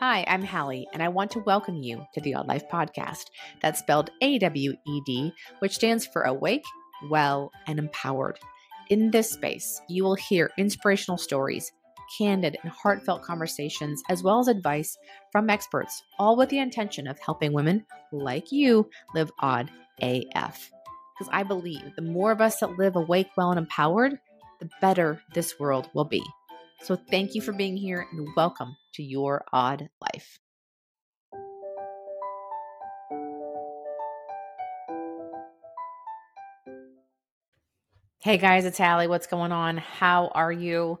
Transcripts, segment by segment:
Hi, I'm Hallie, and I want to welcome you to the AWEd Life Podcast. That's spelled A W E D, which stands for Awake, Well, and Empowered. In this space, you will hear inspirational stories, candid and heartfelt conversations, as well as advice from experts, all with the intention of helping women like you live AWEd AF. Because I believe the more of us that live awake, well, and empowered, the better this world will be. So thank you for being here and welcome to your AWEd life. Hey guys, it's Hallie. What's going on? How are you?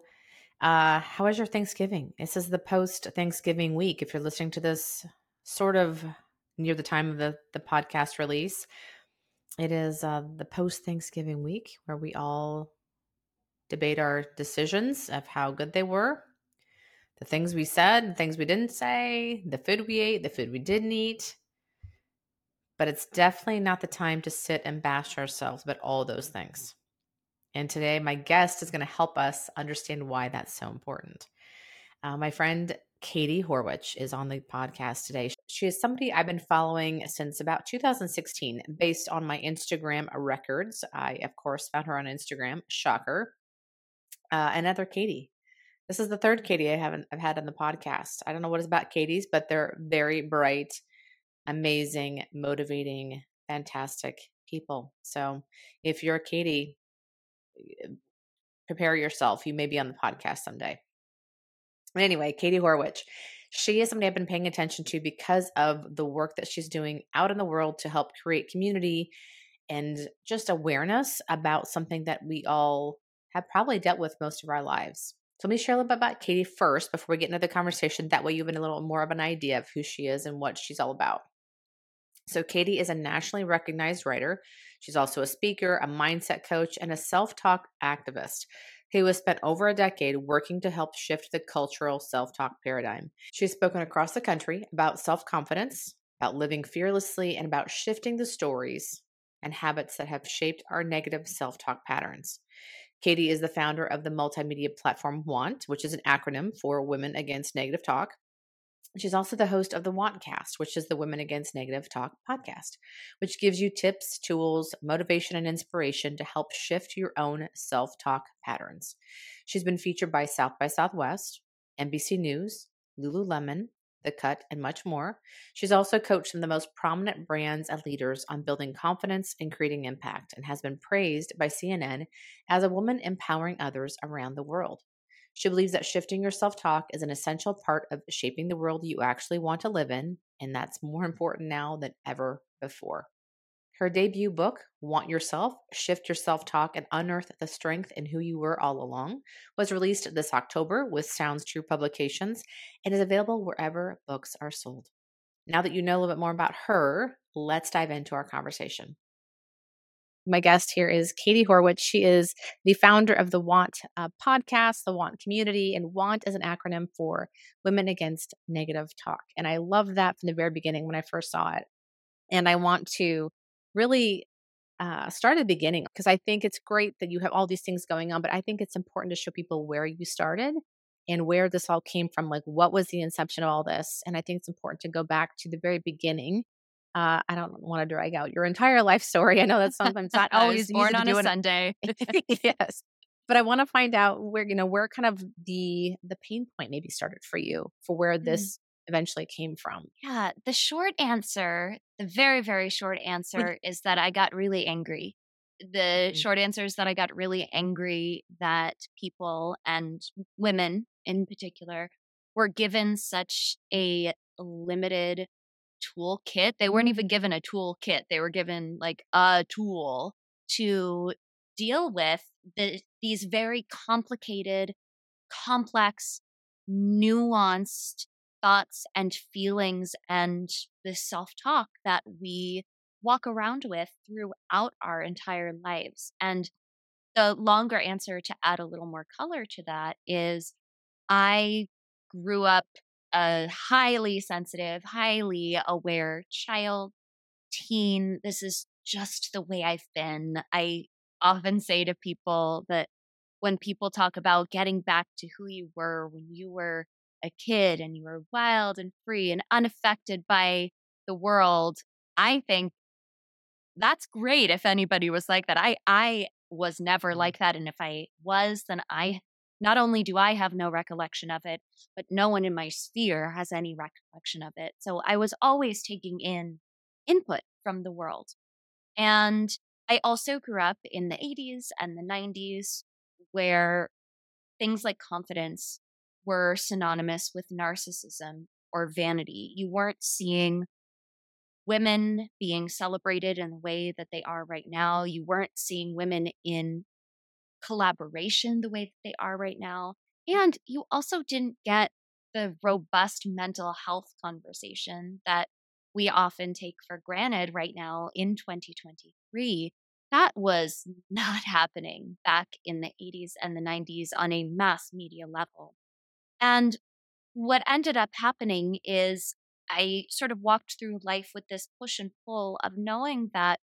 Uh, how was your Thanksgiving? This is the post Thanksgiving week. If you're listening to this sort of near the time of the, the podcast release, it is uh, the post Thanksgiving week where we all debate our decisions of how good they were, the things we said, the things we didn't say, the food we ate, the food we didn't eat. But it's definitely not the time to sit and bash ourselves about all those things. And today, my guest is going to help us understand why that's so important. Uh, my friend Katie Horwitch is on the podcast today. She is somebody I've been following since about 2016 based on my Instagram records. I, of course, found her on Instagram. Shocker uh, another Katie. This is the third Katie I haven't I've had on the podcast. I don't know what it's about Katie's, but they're very bright, amazing, motivating, fantastic people. So if you're a Katie, prepare yourself. You may be on the podcast someday. Anyway, Katie Horwitch. She is somebody I've been paying attention to because of the work that she's doing out in the world to help create community and just awareness about something that we all have probably dealt with most of our lives. So let me share a little bit about Katie first before we get into the conversation. That way you have a little more of an idea of who she is and what she's all about. So Katie is a nationally recognized writer. She's also a speaker, a mindset coach, and a self-talk activist who has spent over a decade working to help shift the cultural self talk paradigm. She's spoken across the country about self confidence, about living fearlessly, and about shifting the stories and habits that have shaped our negative self talk patterns. Katie is the founder of the multimedia platform WANT, which is an acronym for Women Against Negative Talk. She's also the host of the WANTcast, which is the Women Against Negative Talk podcast, which gives you tips, tools, motivation, and inspiration to help shift your own self talk patterns. She's been featured by South by Southwest, NBC News, Lululemon, the Cut, and much more. She's also coached some of the most prominent brands and leaders on building confidence and creating impact, and has been praised by CNN as a woman empowering others around the world. She believes that shifting your self talk is an essential part of shaping the world you actually want to live in, and that's more important now than ever before. Her debut book, Want Yourself Shift Your Self Talk and Unearth the Strength in Who You Were All Along, was released this October with Sounds True Publications and is available wherever books are sold. Now that you know a little bit more about her, let's dive into our conversation. My guest here is Katie Horwitch. She is the founder of the Want uh, podcast, the Want community, and Want is an acronym for Women Against Negative Talk. And I love that from the very beginning when I first saw it. And I want to really uh, start at the beginning because I think it's great that you have all these things going on, but I think it's important to show people where you started and where this all came from. Like, what was the inception of all this? And I think it's important to go back to the very beginning. Uh, I don't want to drag out your entire life story. I know that's sometimes not always born on a Sunday. yes, but I want to find out where you know where kind of the the pain point maybe started for you for where mm. this eventually came from? Yeah, the short answer, the very, very short answer is that I got really angry. The mm-hmm. short answer is that I got really angry that people and women in particular were given such a limited toolkit. They weren't even given a toolkit, they were given like a tool to deal with the, these very complicated, complex, nuanced thoughts and feelings and the self talk that we walk around with throughout our entire lives. And the longer answer to add a little more color to that is I grew up a highly sensitive, highly aware child, teen. This is just the way I've been. I often say to people that when people talk about getting back to who you were when you were a kid and you were wild and free and unaffected by the world, I think that's great if anybody was like that. I I was never Mm-hmm. like that and if I was then I not only do I have no recollection of it, but no one in my sphere has any recollection of it. So I was always taking in input from the world. And I also grew up in the 80s and the 90s where things like confidence were synonymous with narcissism or vanity. You weren't seeing women being celebrated in the way that they are right now. You weren't seeing women in collaboration the way that they are right now. And you also didn't get the robust mental health conversation that we often take for granted right now in 2023. That was not happening back in the 80s and the 90s on a mass media level. And what ended up happening is I sort of walked through life with this push and pull of knowing that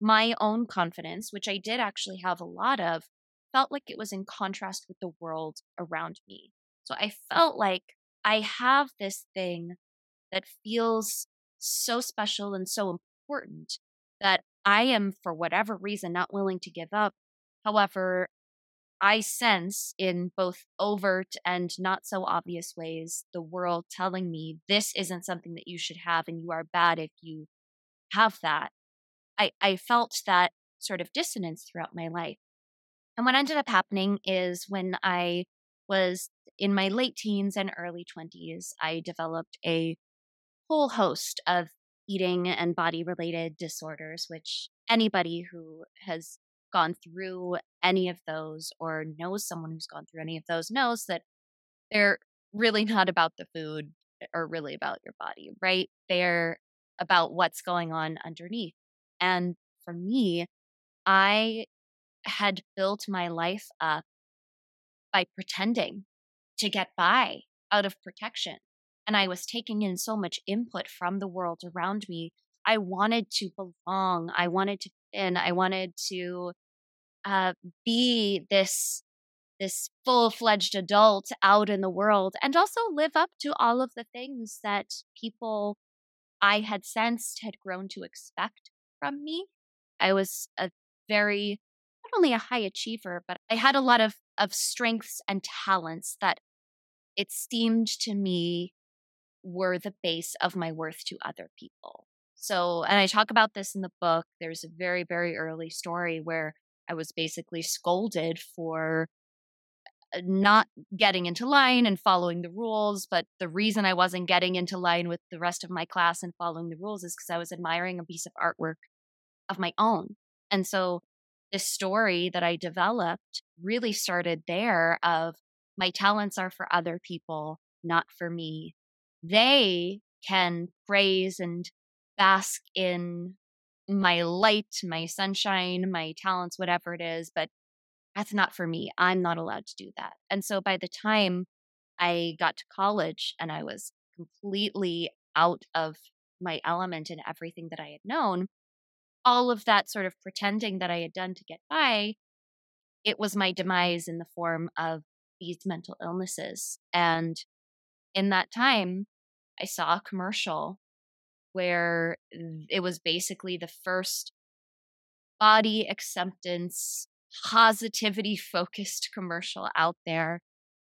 my own confidence, which I did actually have a lot of, felt like it was in contrast with the world around me. So I felt like I have this thing that feels so special and so important that I am, for whatever reason, not willing to give up. However, I sense in both overt and not so obvious ways the world telling me this isn't something that you should have and you are bad if you have that. I, I felt that sort of dissonance throughout my life. And what ended up happening is when I was in my late teens and early 20s, I developed a whole host of eating and body related disorders, which anybody who has gone through any of those or knows someone who's gone through any of those knows that they're really not about the food or really about your body, right? They're about what's going on underneath. And for me, I had built my life up by pretending to get by out of protection. And I was taking in so much input from the world around me. I wanted to belong. I wanted to in. I wanted to uh, be this this full-fledged adult out in the world and also live up to all of the things that people I had sensed had grown to expect from me. I was a very not only a high achiever, but I had a lot of of strengths and talents that it seemed to me were the base of my worth to other people. So, and I talk about this in the book. There's a very, very early story where I was basically scolded for uh, not getting into line and following the rules. But the reason I wasn't getting into line with the rest of my class and following the rules is because I was admiring a piece of artwork of my own. And so this story that I developed really started there of my talents are for other people, not for me. They can praise and bask in my light, my sunshine, my talents, whatever it is, but that's not for me. I'm not allowed to do that. And so by the time I got to college and I was completely out of my element in everything that I had known, all of that sort of pretending that I had done to get by, it was my demise in the form of these mental illnesses. And in that time, I saw a commercial where it was basically the first body acceptance, positivity focused commercial out there.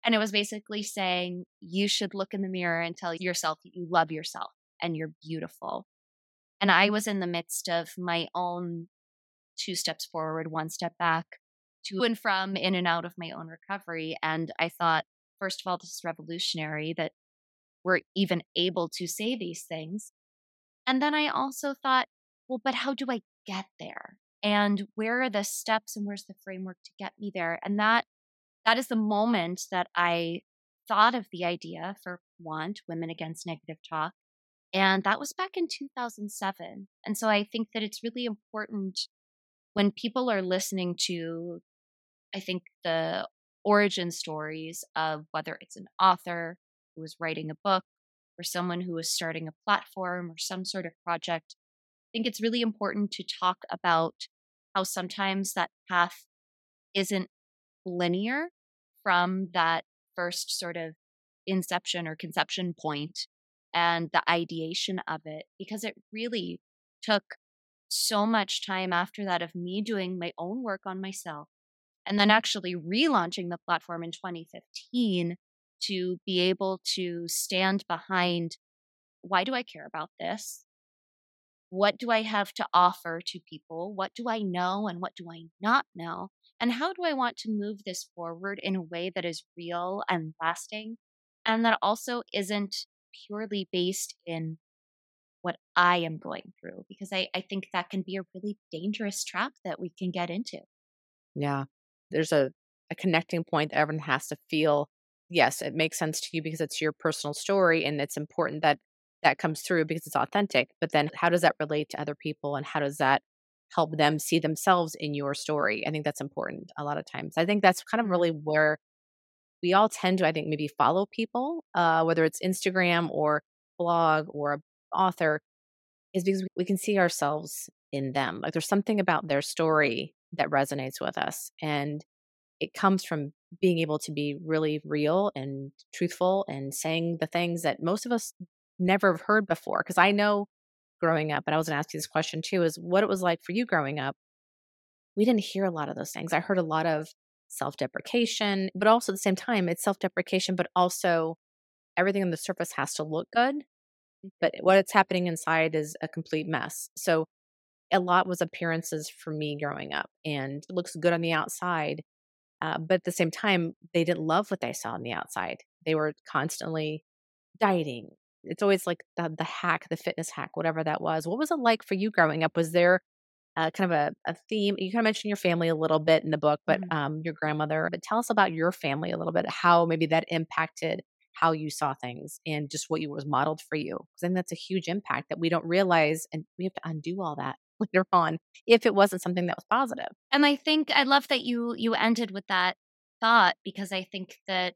And it was basically saying you should look in the mirror and tell yourself you love yourself and you're beautiful. And I was in the midst of my own two steps forward, one step back, to and from, in and out of my own recovery. And I thought, first of all, this is revolutionary that we're even able to say these things. And then I also thought, well, but how do I get there? And where are the steps and where's the framework to get me there? And that that is the moment that I thought of the idea for Want Women Against Negative Talk. And that was back in 2007. And so I think that it's really important when people are listening to, I think, the origin stories of whether it's an author who is writing a book or someone who is starting a platform or some sort of project. I think it's really important to talk about how sometimes that path isn't linear from that first sort of inception or conception point and the ideation of it because it really took so much time after that of me doing my own work on myself and then actually relaunching the platform in 2015 to be able to stand behind why do I care about this? What do I have to offer to people? What do I know and what do I not know? And how do I want to move this forward in a way that is real and lasting and that also isn't purely based in what I am going through? Because I, I think that can be a really dangerous trap that we can get into. Yeah. There's a, a connecting point that everyone has to feel. Yes, it makes sense to you because it's your personal story and it's important that that comes through because it's authentic. But then how does that relate to other people and how does that help them see themselves in your story? I think that's important a lot of times. I think that's kind of really where we all tend to, I think, maybe follow people, uh, whether it's Instagram or blog or a author, is because we can see ourselves in them. Like there's something about their story that resonates with us. And it comes from being able to be really real and truthful and saying the things that most of us never have heard before. Because I know growing up, and I was going to ask you this question too, is what it was like for you growing up. We didn't hear a lot of those things. I heard a lot of self deprecation, but also at the same time, it's self deprecation, but also everything on the surface has to look good. But mm-hmm. what's happening inside is a complete mess. So a lot was appearances for me growing up and it looks good on the outside. Uh, but at the same time, they didn't love what they saw on the outside. They were constantly dieting. It's always like the, the hack, the fitness hack, whatever that was. What was it like for you growing up? Was there uh, kind of a, a, theme? You kind of mentioned your family a little bit in the book, but mm-hmm. um, your grandmother. But tell us about your family a little bit, how maybe that impacted how you saw things and just what you was modeled for you. Because I think that's a huge impact that we don't realize, and we have to undo all that later on if it wasn't something that was positive. And I think I love that you you ended with that thought because I think that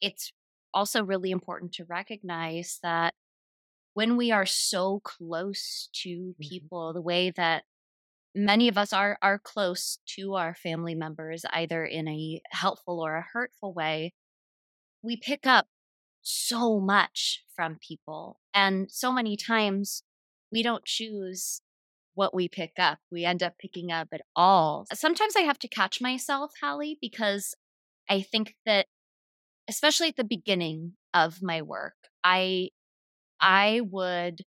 it's also really important to recognize that when we are so close to mm-hmm. people the way that many of us are are close to our family members either in a helpful or a hurtful way we pick up so much from people and so many times we don't choose what we pick up. We end up picking up at all. Sometimes I have to catch myself, Hallie, because I think that especially at the beginning of my work, I I would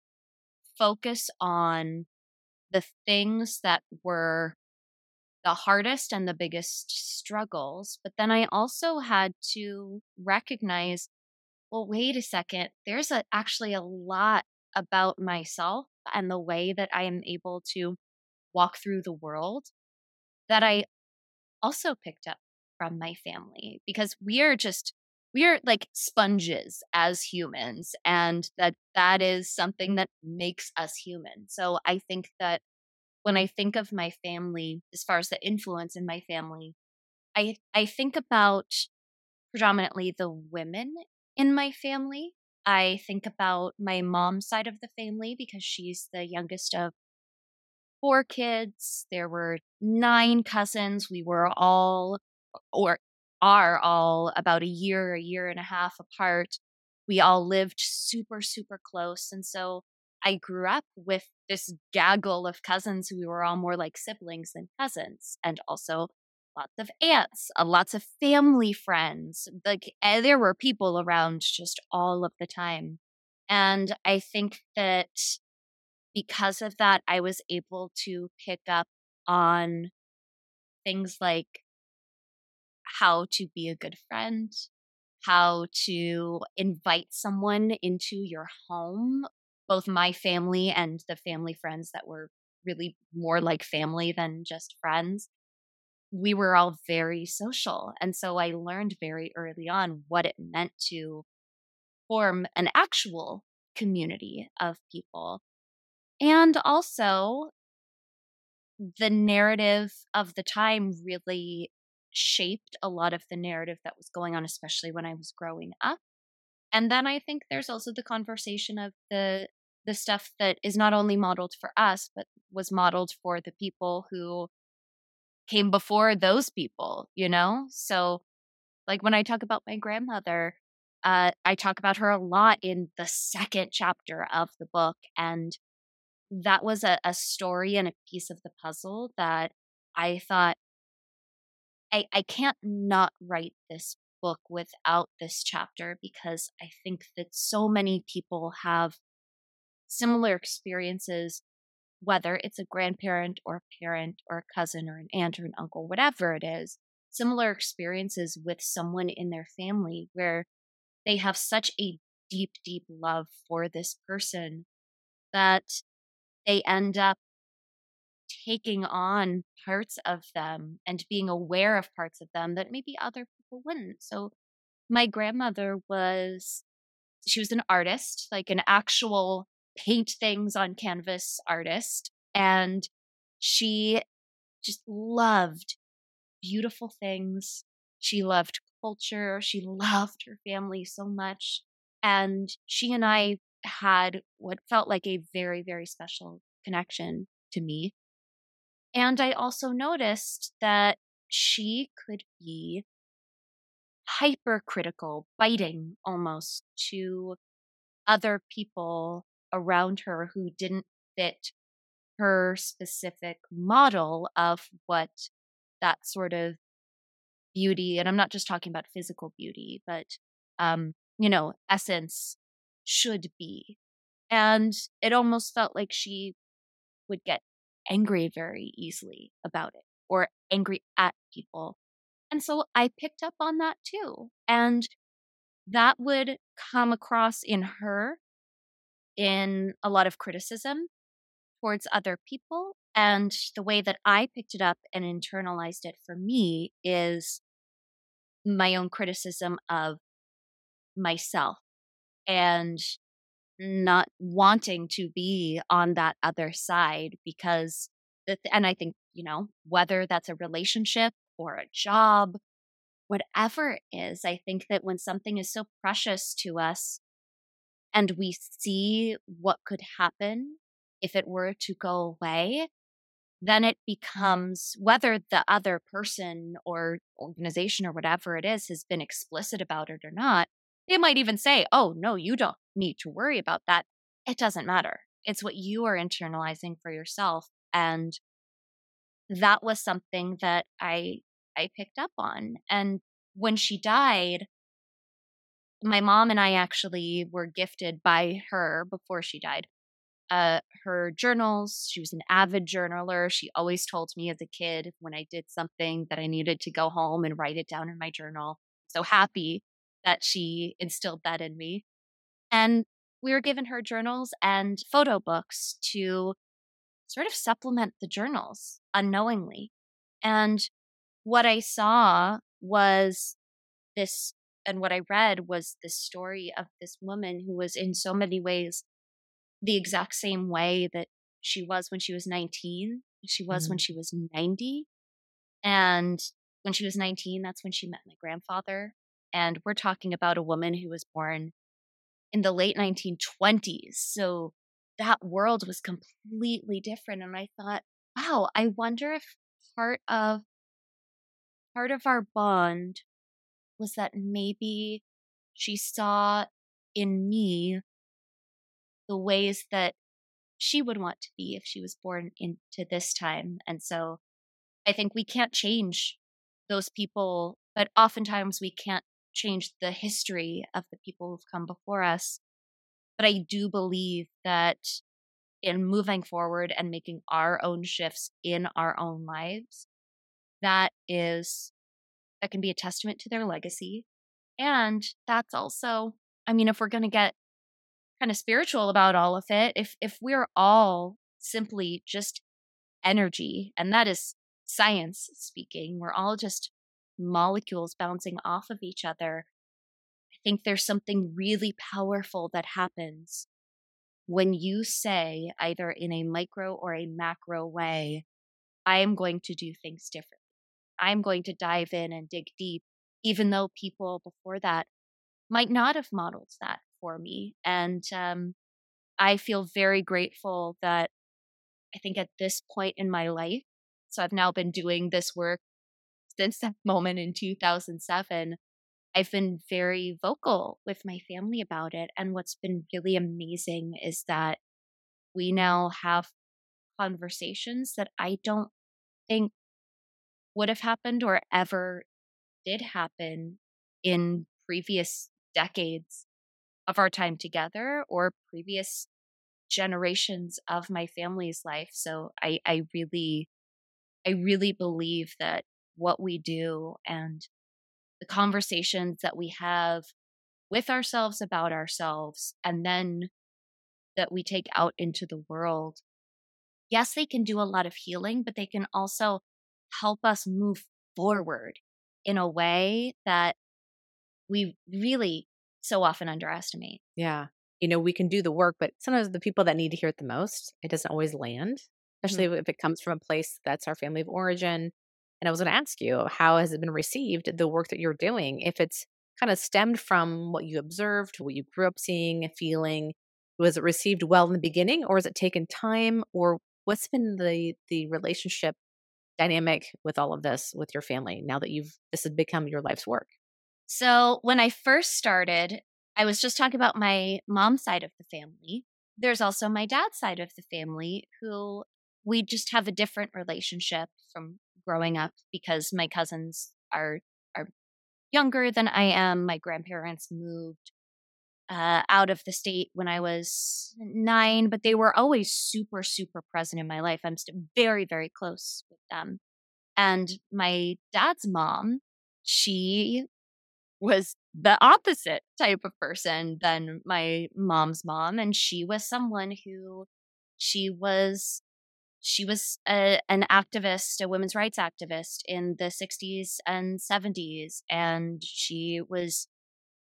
focus on the things that were the hardest and the biggest struggles. But then I also had to recognize well, wait a second, there's a, actually a lot about myself and the way that I am able to walk through the world that I also picked up from my family because we are just we are like sponges as humans and that that is something that makes us human. So i think that when i think of my family as far as the influence in my family i i think about predominantly the women in my family I think about my mom's side of the family because she's the youngest of four kids. There were nine cousins. We were all, or are all, about a year, a year and a half apart. We all lived super, super close. And so I grew up with this gaggle of cousins who we were all more like siblings than cousins, and also lots of aunts, uh, lots of family friends. Like eh, there were people around just all of the time. And I think that because of that, I was able to pick up on things like how to be a good friend, how to invite someone into your home, both my family and the family friends that were really more like family than just friends we were all very social. And so I learned very early on what it meant to form an actual community of people. And also, the narrative of the time really shaped a lot of the narrative that was going on, especially when I was growing up. And then I think there's also the conversation of the the stuff that is not only modeled for us, but was modeled for the people who came before those people, you know? So, like when I talk about my grandmother, Uh, I talk about her a lot in the second chapter of the book. And that was a, a story and a piece of the puzzle that I thought I, I can't not write this book without this chapter because I think that so many people have similar experiences, whether it's a grandparent or a parent or a cousin or an aunt or an uncle, whatever it is, similar experiences with someone in their family where they have such a deep, deep love for this person that they end up taking on parts of them and being aware of parts of them that maybe other people wouldn't. So my grandmother was she was an artist, like an actual paint things on canvas artist and she just loved beautiful things. She loved culture. She loved her family so much. And she and I had what felt like a very, very special connection to me. And I also noticed that she could be hypercritical, biting almost to other people around her who didn't fit her specific model of what that sort of beauty and i'm not just talking about physical beauty but um you know essence should be and it almost felt like she would get angry very easily about it or angry at people. And so I picked up on that too. And that would come across in her in a lot of criticism towards other people. And the way that I picked it up and internalized it for me is my own criticism of myself and not wanting to be on that other side because and I think, you know, whether that's a relationship or a job, whatever it is, I think that when something is so precious to us and we see what could happen if it were to go away, then it becomes whether the other person or organization or whatever it is has been explicit about it or not, they might even say, oh, no, you don't need to worry about that. It doesn't matter. It's what you are internalizing for yourself. And that was something that I I picked up on. And when she died, my mom and I actually were gifted by her before she died. Uh, her journals. She was an avid journaler. She always told me as a kid when I did something that I needed to go home and write it down in my journal. So happy that she instilled that in me. And we were given her journals and photo books to sort of supplement the journals unknowingly. And what I saw was this, and what I read was this story of this woman who was in so many ways the exact same way that she was when she was 19, she was mm-hmm. when she was 90. And when she was 19, that's when she met my grandfather. And we're talking about a woman who was born in the late 1920s. So that world was completely different. And I thought, wow, I wonder if part of part of our bond was that maybe she saw in me the ways that she would want to be if she was born into this time. And so I think we can't change those people, but oftentimes we can't change the history of the people who've come before us. But I do believe that in moving forward and making our own shifts in our own lives, that is, that can be a testament to their legacy. And that's also, I mean, if we're going to get kind of spiritual about all of it, if, if we're all simply just energy, and that is science speaking, we're all just molecules bouncing off of each other. I think there's something really powerful that happens when you say, either in a micro or a macro way, I am going to do things differently. I'm going to dive in and dig deep, even though people before that might not have modeled that for me. And um, I feel very grateful that I think at this point in my life, so I've now been doing this work since that moment in 2007, I've been very vocal with my family about it. And what's been really amazing is that we now have conversations that I don't think would have happened or ever did happen in previous decades of our time together or previous generations of my family's life. So I, I really, I really believe that what we do and the conversations that we have with ourselves about ourselves and then that we take out into the world yes they can do a lot of healing but they can also help us move forward in a way that we really so often underestimate yeah you know we can do the work but sometimes the people that need to hear it the most it doesn't always land especially mm-hmm. if it comes from a place that's our family of origin and I was going to ask you, how has it been received, the work that you're doing? If it's kind of stemmed from what you observed, what you grew up seeing, feeling, was it received well in the beginning or has it taken time or what's been the the relationship dynamic with all of this with your family now that you've this has become your life's work? So, when I first started, I was just talking about my mom's side of the family. There's also my dad's side of the family who we just have a different relationship from growing up because my cousins are are younger than I am. My grandparents moved uh, out of the state when I was nine, but they were always super, super present in my life. I'm still very, very close with them. And my dad's mom, she was the opposite type of person than my mom's mom. And she was someone who she was she was a, an activist, a women's rights activist in the 60s and 70s. And she was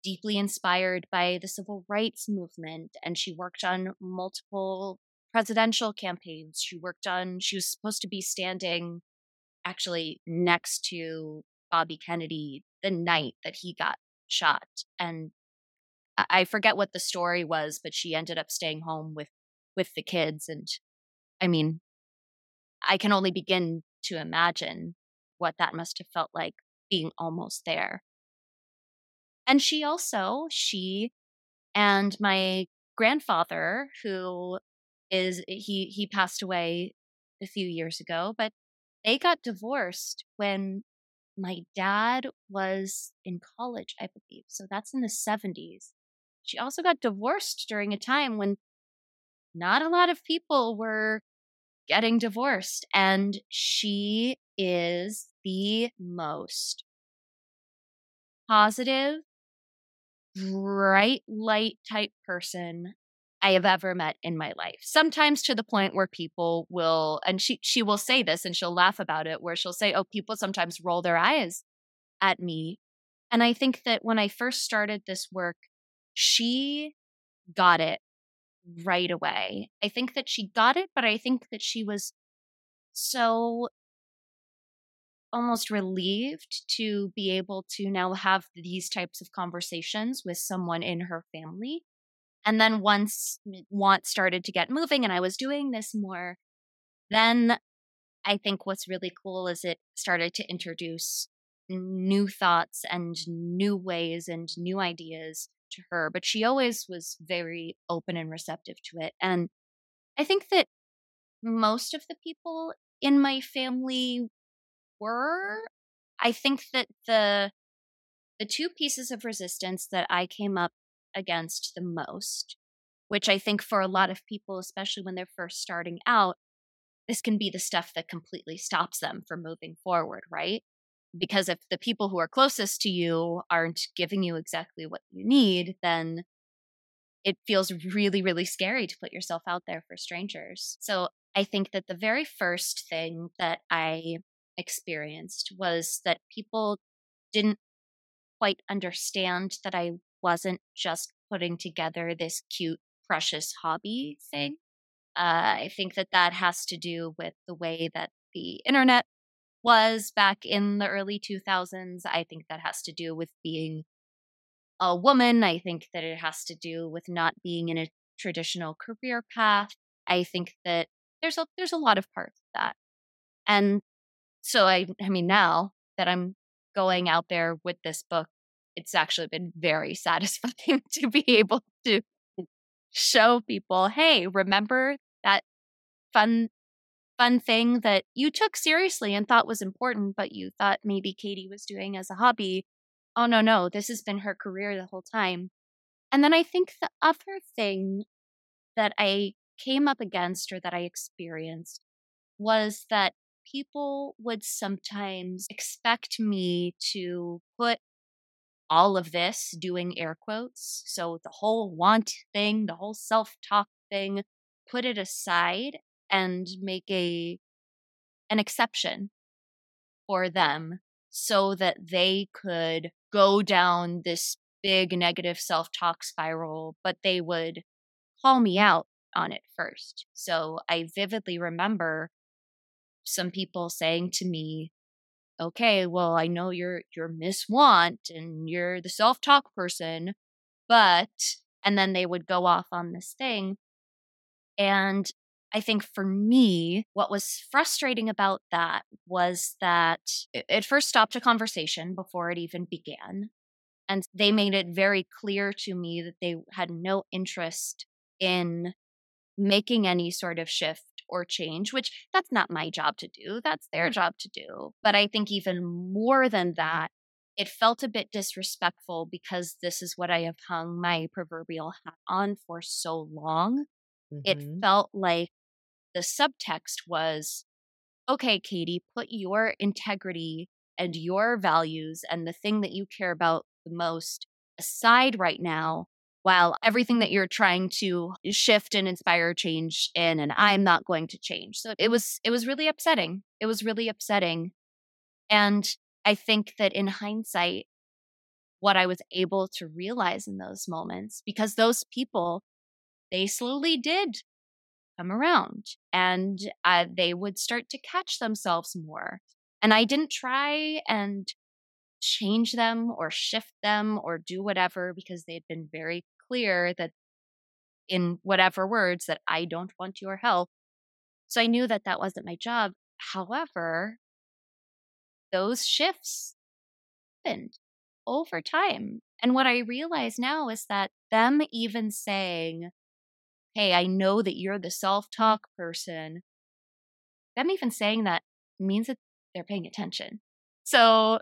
deeply inspired by the civil rights movement. And she worked on multiple presidential campaigns. She worked on, she was supposed to be standing actually next to Bobby Kennedy the night that he got shot. And I forget what the story was, but she ended up staying home with with the kids and I mean, I can only begin to imagine what that must have felt like being almost there. And she also, she and my grandfather, who is eh, he he passed away a few years ago, but they got divorced when my dad was in college, I believe. So that's in the 70s. She also got divorced during a time when not a lot of people were getting divorced. And she is the most positive, bright light type person I have ever met in my life. Sometimes to the point where people will and she she will say this and she'll laugh about it where she'll say, "Oh, people sometimes roll their eyes at me." And I think that when I first started this work, she got it right away. I think that she got it, but I think that she was so almost relieved to be able to now have these types of conversations with someone in her family. And then once want started to get moving and I was doing this more, then I think what's really cool is it started to introduce new thoughts and new ways and new ideas to her, but she always was very open and receptive to it. And I think that most of the people in my family were. I think that the the two pieces of resistance that I came up against the most, which I think for a lot of people, especially when they're first starting out, this can be the stuff that completely stops them from moving forward, right? because if the people who are closest to you aren't giving you exactly what you need, then it feels really, really scary to put yourself out there for strangers. So I think that the very first thing that I experienced was that people didn't quite understand that I wasn't just putting together this cute, precious hobby thing. Uh, I think that that has to do with the way that the internet was back in the early 2000s. I think that has to do with being a woman. I think that it has to do with not being in a traditional career path. I think that there's a there's a lot of parts of that. And so I I mean now that I'm going out there with this book, it's actually been very satisfying to be able to show people, hey, remember that fun fun thing that you took seriously and thought was important, but you thought maybe Katie was doing as a hobby. Oh, no, no, this has been her career the whole time. And then I think the other thing that I came up against or that I experienced was that people would sometimes expect me to put all of this doing air quotes. So the whole want thing, the whole self talk thing, put it aside and make a an exception for them so that they could go down this big negative self-talk spiral but they would call me out on it first so i vividly remember some people saying to me okay well i know you're you're miss want and you're the self-talk person but and then they would go off on this thing and I think for me, what was frustrating about that was that it, first stopped a conversation before it even began. And they made it very clear to me that they had no interest in making any sort of shift or change, which that's not my job to do. That's their job to do. But I think even more than that, it felt a bit disrespectful because this is what I have hung my proverbial hat on for so long. Mm-hmm. It felt like the subtext was okay, Katie, put your integrity and your values and the thing that you care about the most aside right now while everything that you're trying to shift and inspire change in and I'm not going to change. So it was it was really upsetting. It was really upsetting. And I think that in hindsight what I was able to realize in those moments because those people they slowly did come around and uh, they would start to catch themselves more. And I didn't try and change them or shift them or do whatever because they'd been very clear that in whatever words that I don't want your help. So I knew that that wasn't my job. However, those shifts happened over time. And what I realize now is that them even saying, hey, I know that you're the self talk person, them even saying that means that they're paying attention. So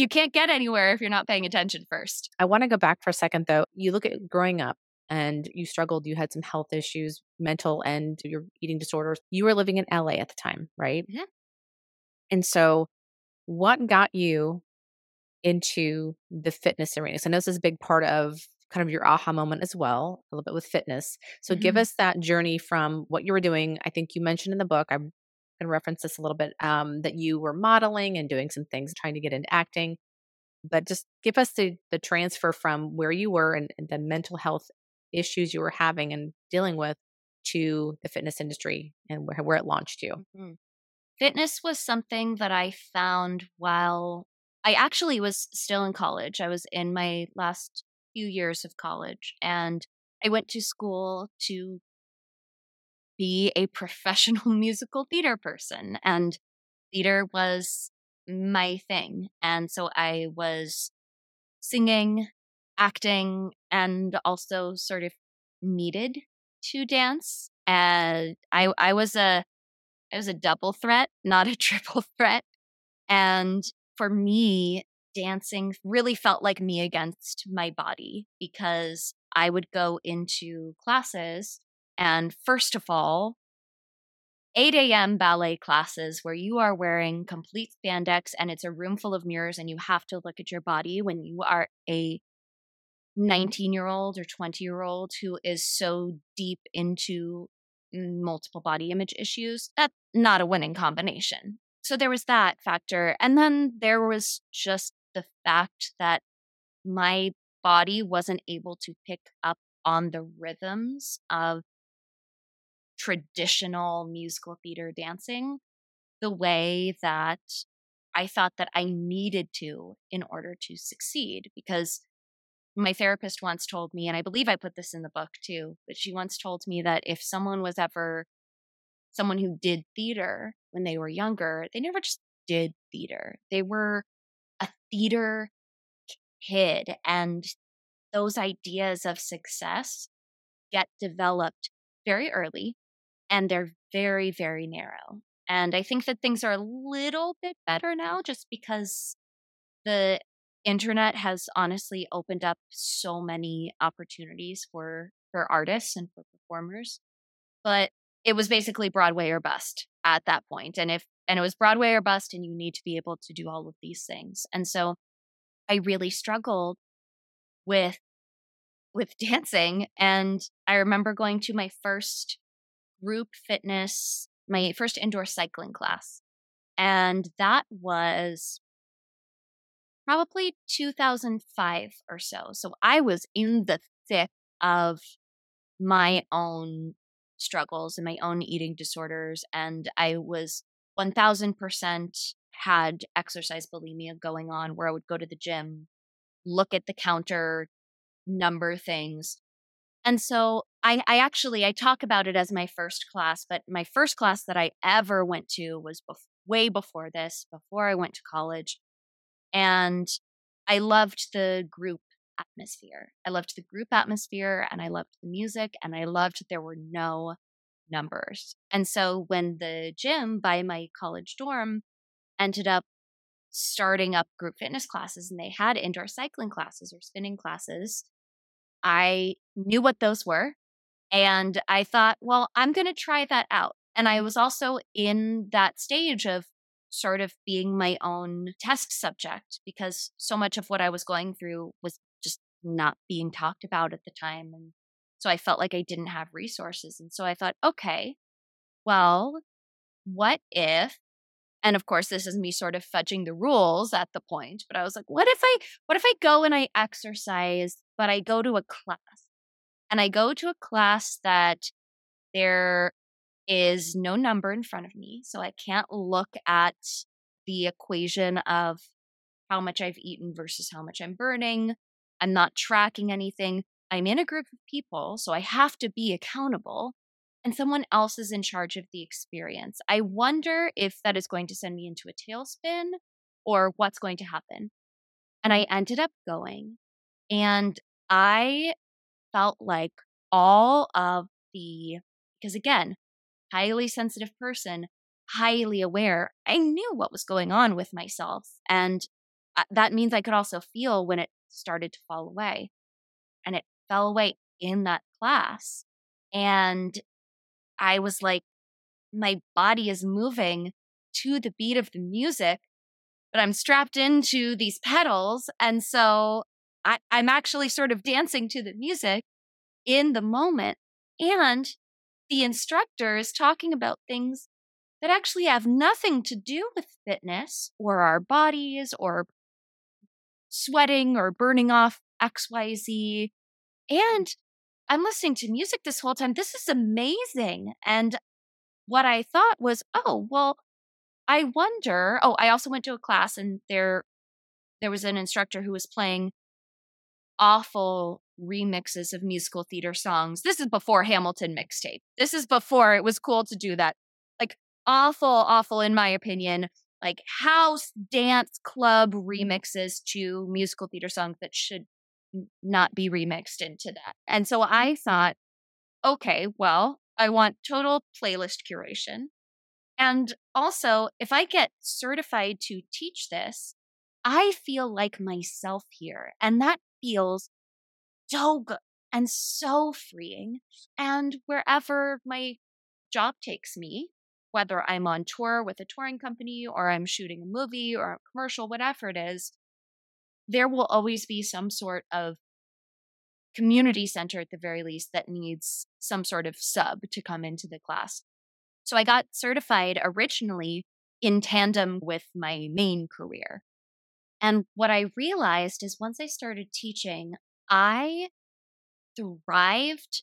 you can't get anywhere if you're not paying attention first. I want to go back for a second though. You look at growing up and you struggled, you had some health issues, mental and your eating disorders. You were living in LA at the time, right? Yeah. And so what got you into the fitness arena? So I know this is a big part of kind of your aha moment as well, a little bit with fitness. So mm-hmm. give us that journey from what you were doing. I think you mentioned in the book, I'm to reference this a little bit, um, that you were modeling and doing some things, trying to get into acting. But just give us the, the transfer from where you were and, and the mental health issues you were having and dealing with to the fitness industry and where, where it launched you. Mm-hmm. Fitness was something that I found while I actually was still in college. I was in my last few years of college and I went to school to be a professional musical theater person and theater was my thing. And so I was singing, acting, and also sort of needed to dance. And I I was a I was a double threat, not a triple threat. And for me, dancing really felt like me against my body because I would go into classes and first of all, 8 a.m. ballet classes where you are wearing complete spandex and it's a room full of mirrors and you have to look at your body when you are a 19 year old or 20 year old who is so deep into multiple body image issues. That's not a winning combination. So there was that factor. And then there was just the fact that my body wasn't able to pick up on the rhythms of traditional musical theater dancing the way that I thought that I needed to in order to succeed. Because my therapist once told me, and I believe I put this in the book too, but she once told me that if someone was ever someone who did theater when they were younger, they never just did theater. They were a theater kid. and those ideas of success get developed very early and they're very, very narrow. And I think that things are a little bit better now just because the internet has honestly opened up so many opportunities for for artists and for performers. But it was basically Broadway or bust at that point. And if and it was Broadway or bust and you need to be able to do all of these things. And so I really struggled with with dancing and I remember going to my first group fitness, my first indoor cycling class. And that was probably 2005 or so. So I was in the thick of my own struggles and my own eating disorders. And I was 1000% had exercise bulimia going on where I would go to the gym, look at the counter, number things. And so I, I actually I talk about it as my first class, but my first class that I ever went to was bef- way before this, before I went to college. And I loved the group atmosphere. I loved the group atmosphere and I loved the music and I loved that there were no numbers. And so when the gym by my college dorm ended up starting up group fitness classes and they had indoor cycling classes or spinning classes, I knew what those were. And I thought, well, I'm going to try that out. And I was also in that stage of sort of being my own test subject because so much of what I was going through was just not being talked about at the time. And so I felt like I didn't have resources. And so I thought, okay, well, what if and of course this is me sort of fudging the rules at the point but i was like what if i what if i go and i exercise but i go to a class and i go to a class that there is no number in front of me so i can't look at the equation of how much i've eaten versus how much i'm burning i'm not tracking anything i'm in a group of people so i have to be accountable and someone else is in charge of the experience. I wonder if that is going to send me into a tailspin or what's going to happen. And I ended up going, and I felt like all of the, because again, highly sensitive person, highly aware, I knew what was going on with myself. And that means I could also feel when it started to fall away. And it fell away in that class. And I was like, my body is moving to the beat of the music, but I'm strapped into these pedals. And so I, I'm actually sort of dancing to the music in the moment. And the instructor is talking about things that actually have nothing to do with fitness or our bodies or sweating or burning off XYZ. And I'm listening to music this whole time. This is amazing. And what I thought was, oh, well, I wonder. Oh, I also went to a class and there there was an instructor who was playing awful remixes of musical theater songs. This is before Hamilton mixtape. This is before it was cool to do that. Like awful, awful in my opinion, like house dance club remixes to musical theater songs that should not be remixed into that. And so I thought, okay, well, I want total playlist curation. And also, if I get certified to teach this, I feel like myself here. And that feels so good and so freeing. And wherever my job takes me, whether I'm on tour with a touring company or I'm shooting a movie or a commercial, whatever it is, there will always be some sort of community center at the very least that needs some sort of sub to come into the class. So I got certified originally in tandem with my main career. And what I realized is once I started teaching, I thrived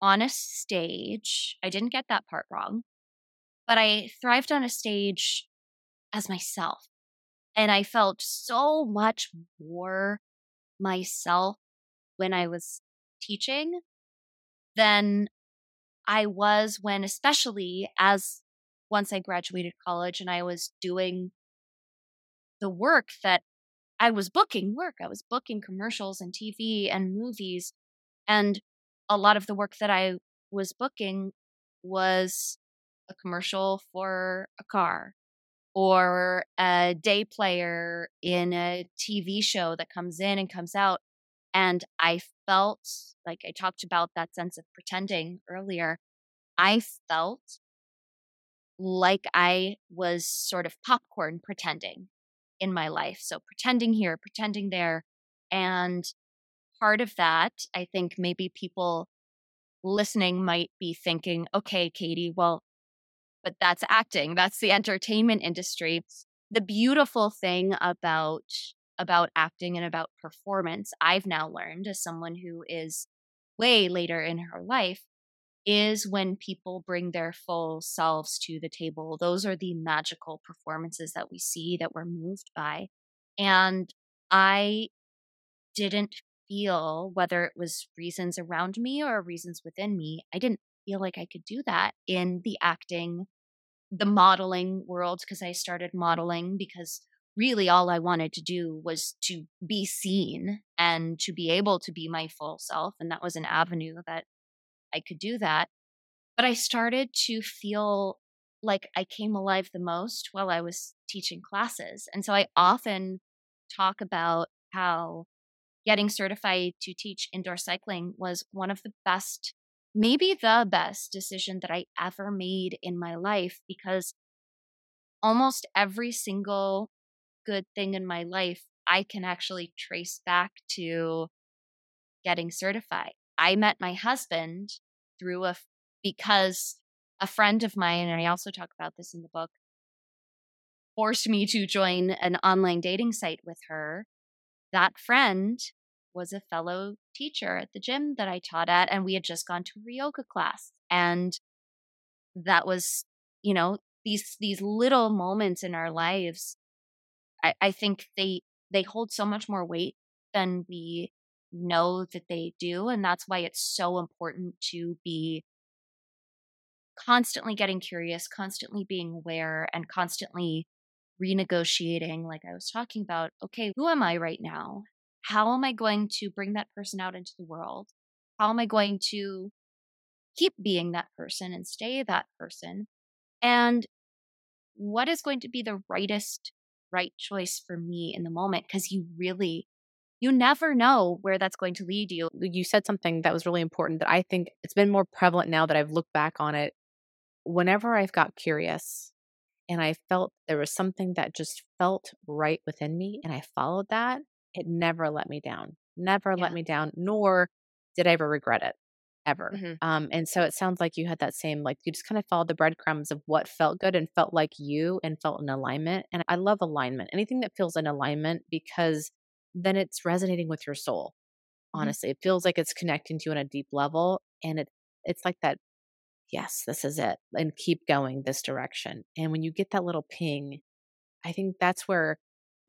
on a stage. I didn't get that part wrong, but I thrived on a stage as myself. And I felt so much more myself when I was teaching than I was when, especially as once I graduated college and I was doing the work that I was booking work. I was booking commercials and TV and movies. And a lot of the work that I was booking was a commercial for a car or a day player in a TV show that comes in and comes out. And I felt like I talked about that sense of pretending earlier. I felt like I was sort of popcorn pretending in my life. So pretending here, pretending there. And part of that, I think maybe people listening might be thinking, okay, Katie, well, but that's acting. That's the entertainment industry. The beautiful thing about about acting and about performance, I've now learned as someone who is way later in her life, is when people bring their full selves to the table. Those are the magical performances that we see that we're moved by. And I didn't feel, whether it was reasons around me or reasons within me, I didn't feel like I could do that in the acting, the modeling world, because I started modeling because really all I wanted to do was to be seen and to be able to be my full self. And that was an avenue that I could do that. But I started to feel like I came alive the most while I was teaching classes. And so I often talk about how getting certified to teach indoor cycling was one of the best, maybe the best decision that I ever made in my life because almost every single good thing in my life I can actually trace back to getting certified. I met my husband through a because a friend of mine and I also talk about this in the book forced me to join an online dating site with her that friend was a fellow teacher at the gym that I taught at, and we had just gone to a yoga class. And that was, you know, these these little moments in our lives, I, I think they they hold so much more weight than we know that they do. And that's why it's so important to be constantly getting curious, constantly being aware, and constantly renegotiating, like I was talking about, okay, who am I right now? How am I going to bring that person out into the world? How am I going to keep being that person and stay that person? And what is going to be the rightest, right choice for me in the moment? Because you really, you never know where that's going to lead you. You said something that was really important that I think it's been more prevalent now that I've looked back on it. Whenever I've got curious and I felt there was something that just felt right within me and I followed that, it never let me down. Never yeah. let me down, nor did I ever regret it ever. Mm-hmm. Um, and so it sounds like you had that same, like you just kind of followed the breadcrumbs of what felt good and felt like you and felt in alignment. And I love alignment, anything that feels in alignment because then it's resonating with your soul. Mm-hmm. Honestly, mm-hmm. it feels like it's connecting to you on a deep level. And it, it's like that, yes, this is it. And keep going this direction. And when you get that little ping, I think that's where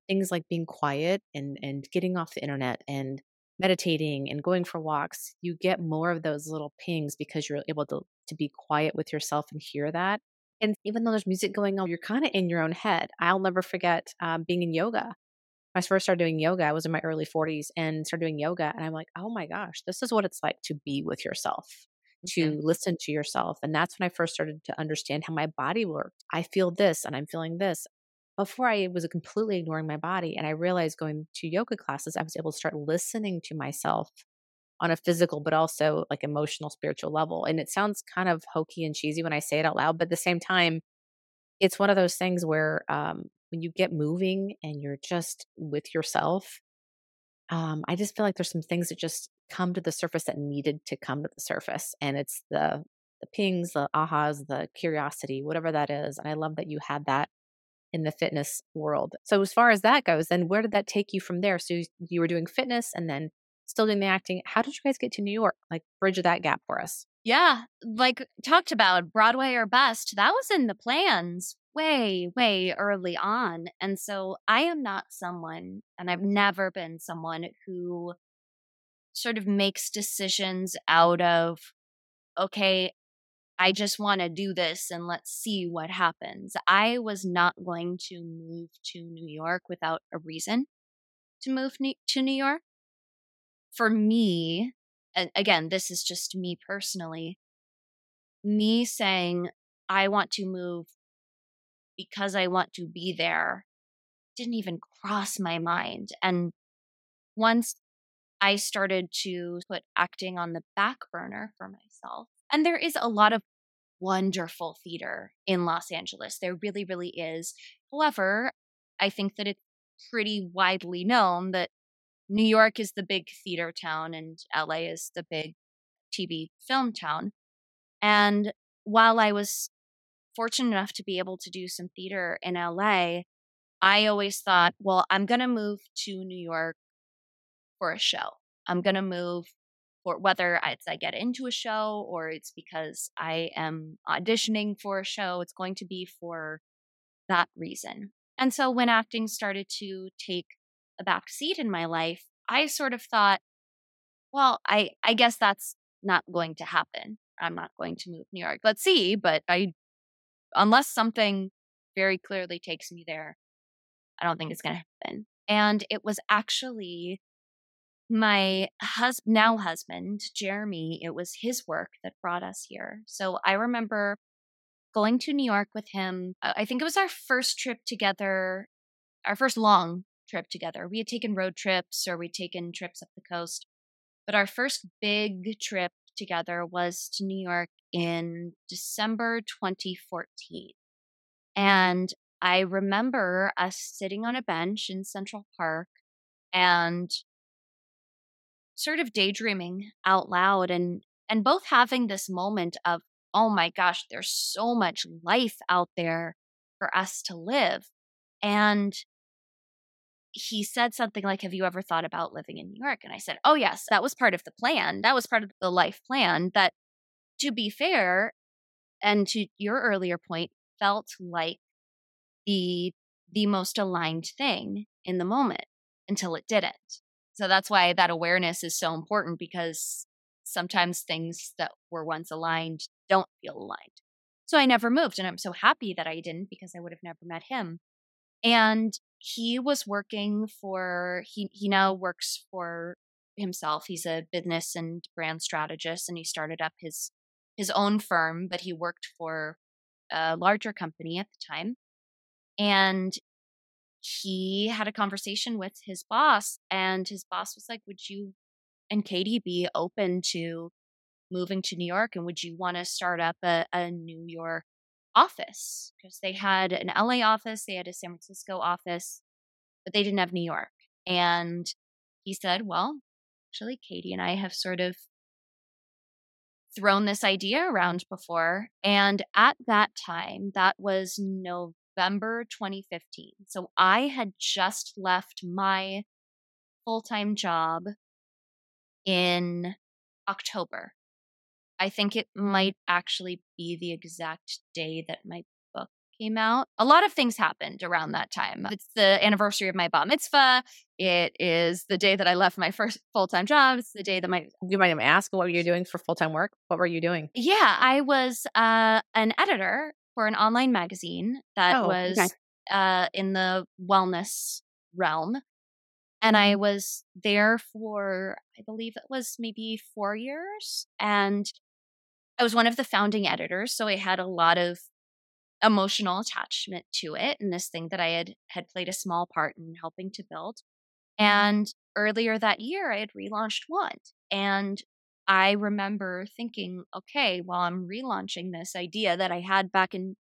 things like being quiet and and getting off the internet and meditating and going for walks you get more of those little pings because you're able to to be quiet with yourself and hear that and even though there's music going on you're kind of in your own head i'll never forget um, being in yoga I first started doing yoga, I was in my early 40s and started doing yoga. And I'm like, oh my gosh, this is what it's like to be with yourself, to listen to yourself. And that's when I first started to understand how my body worked. I feel this and I'm feeling this before I was completely ignoring my body. And I realized going to yoga classes, I was able to start listening to myself on a physical, but also like emotional, spiritual level. And it sounds kind of hokey and cheesy when I say it out loud, but at the same time, it's one of those things where um, when you get moving and you're just with yourself, um, I just feel like there's some things that just come to the surface that needed to come to the surface. And it's the the pings, the ahas, the curiosity, whatever that is. And I love that you had that in the fitness world. So as far as that goes, then where did that take you from there? So you were doing fitness and then still doing the acting. How did you guys get to New York? Like bridge that gap for us. Yeah, like talked about Broadway or bust. That was in the plans way, way early on. And so I am not someone, and I've never been someone who sort of makes decisions out of, okay, I just want to do this and let's see what happens. I was not going to move to New York without a reason. to move to New York. For me, and again, this is just me personally, me saying, I want to move because I want to be there didn't even cross my mind. And once I started to put acting on the back burner for myself, and there is a lot of wonderful theater in Los Angeles. There really, really is. However, I think that it's pretty widely known that New York is the big theater town and LA is the big TV film town. And while I was fortunate enough to be able to do some theater in LA, I always thought, well, I'm going to move to New York for a show. I'm going to move for whether it's I get into a show or it's because I am auditioning for a show, it's going to be for that reason. And so when acting started to take a back seat in my life, I sort of thought, well, I, I guess that's not going to happen. I'm not going to move New York. Let's see, but I unless something very clearly takes me there, I don't think it's going to happen. And it was actually my hus- now husband, Jeremy, it was his work that brought us here. So I remember going to New York with him. I think it was our first trip together, our first long trip together. We had taken road trips or we'd taken trips up the coast. But our first big trip together was to New York in December 2014. And I remember us sitting on a bench in Central Park and sort of daydreaming out loud and and both having this moment of oh my gosh there's so much life out there for us to live and he said something like have you ever thought about living in New York and I said oh yes that was part of the plan that was part of the life plan that to be fair and to your earlier point felt like the the most aligned thing in the moment until it didn't so that's why that awareness is so important because sometimes things that were once aligned don't feel aligned. So I never moved. And I'm so happy that I didn't because I would have never met him. And he was working for, he, he now works for himself. He's a business and brand strategist and he started up his his own firm, but he worked for a larger company at the time. And he had a conversation with his boss, and his boss was like, Would you and Katie be open to moving to New York? And would you want to start up a, a New York office? Because they had an LA office, they had a San Francisco office, but they didn't have New York. And he said, Well, actually, Katie and I have sort of thrown this idea around before. And at that time, that was November November 2015. So I had just left my full time job in October. I think it might actually be the exact day that my book came out. A lot of things happened around that time. It's the anniversary of my bar mitzvah. It is the day that I left my first full time job. It's the day that my. You might ask what were you doing for full time work? What were you doing? Yeah, I was uh, an editor for an online magazine that oh, was okay. uh, in the wellness realm. And I mm-hmm. was there for, I believe it was maybe four years. And I was one of the founding editors. So I had a lot of emotional attachment to it and this thing that I had had played a small part in helping to build. Mm-hmm. And earlier that year I had relaunched Want. And I remember thinking, okay, well, I'm relaunching this idea that I had back in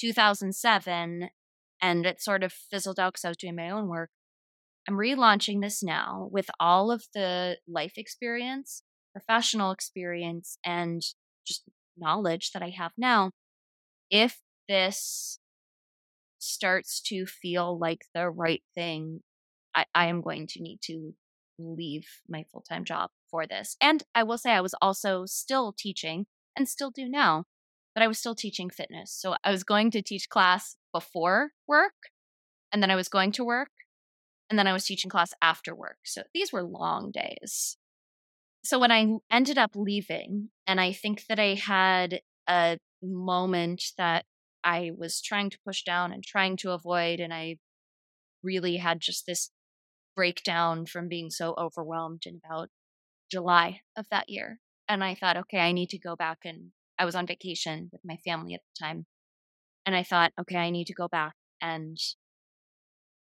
2007 and it sort of fizzled out because I was doing my own work. I'm relaunching this now with all of the life experience, professional experience, and just knowledge that I have now. If this starts to feel like the right thing, I, I am going to need to leave my full time job for this. And I will say, I was also still teaching and still do now, but I was still teaching fitness. So I was going to teach class before work, and then I was going to work, and then I was teaching class after work. So these were long days. So when I ended up leaving, and I think that I had a moment that I was trying to push down and trying to avoid, and I really had just this breakdown from being so overwhelmed in about July of that year. And I thought, okay, I need to go back and I was on vacation with my family at the time. And I thought, okay, I need to go back and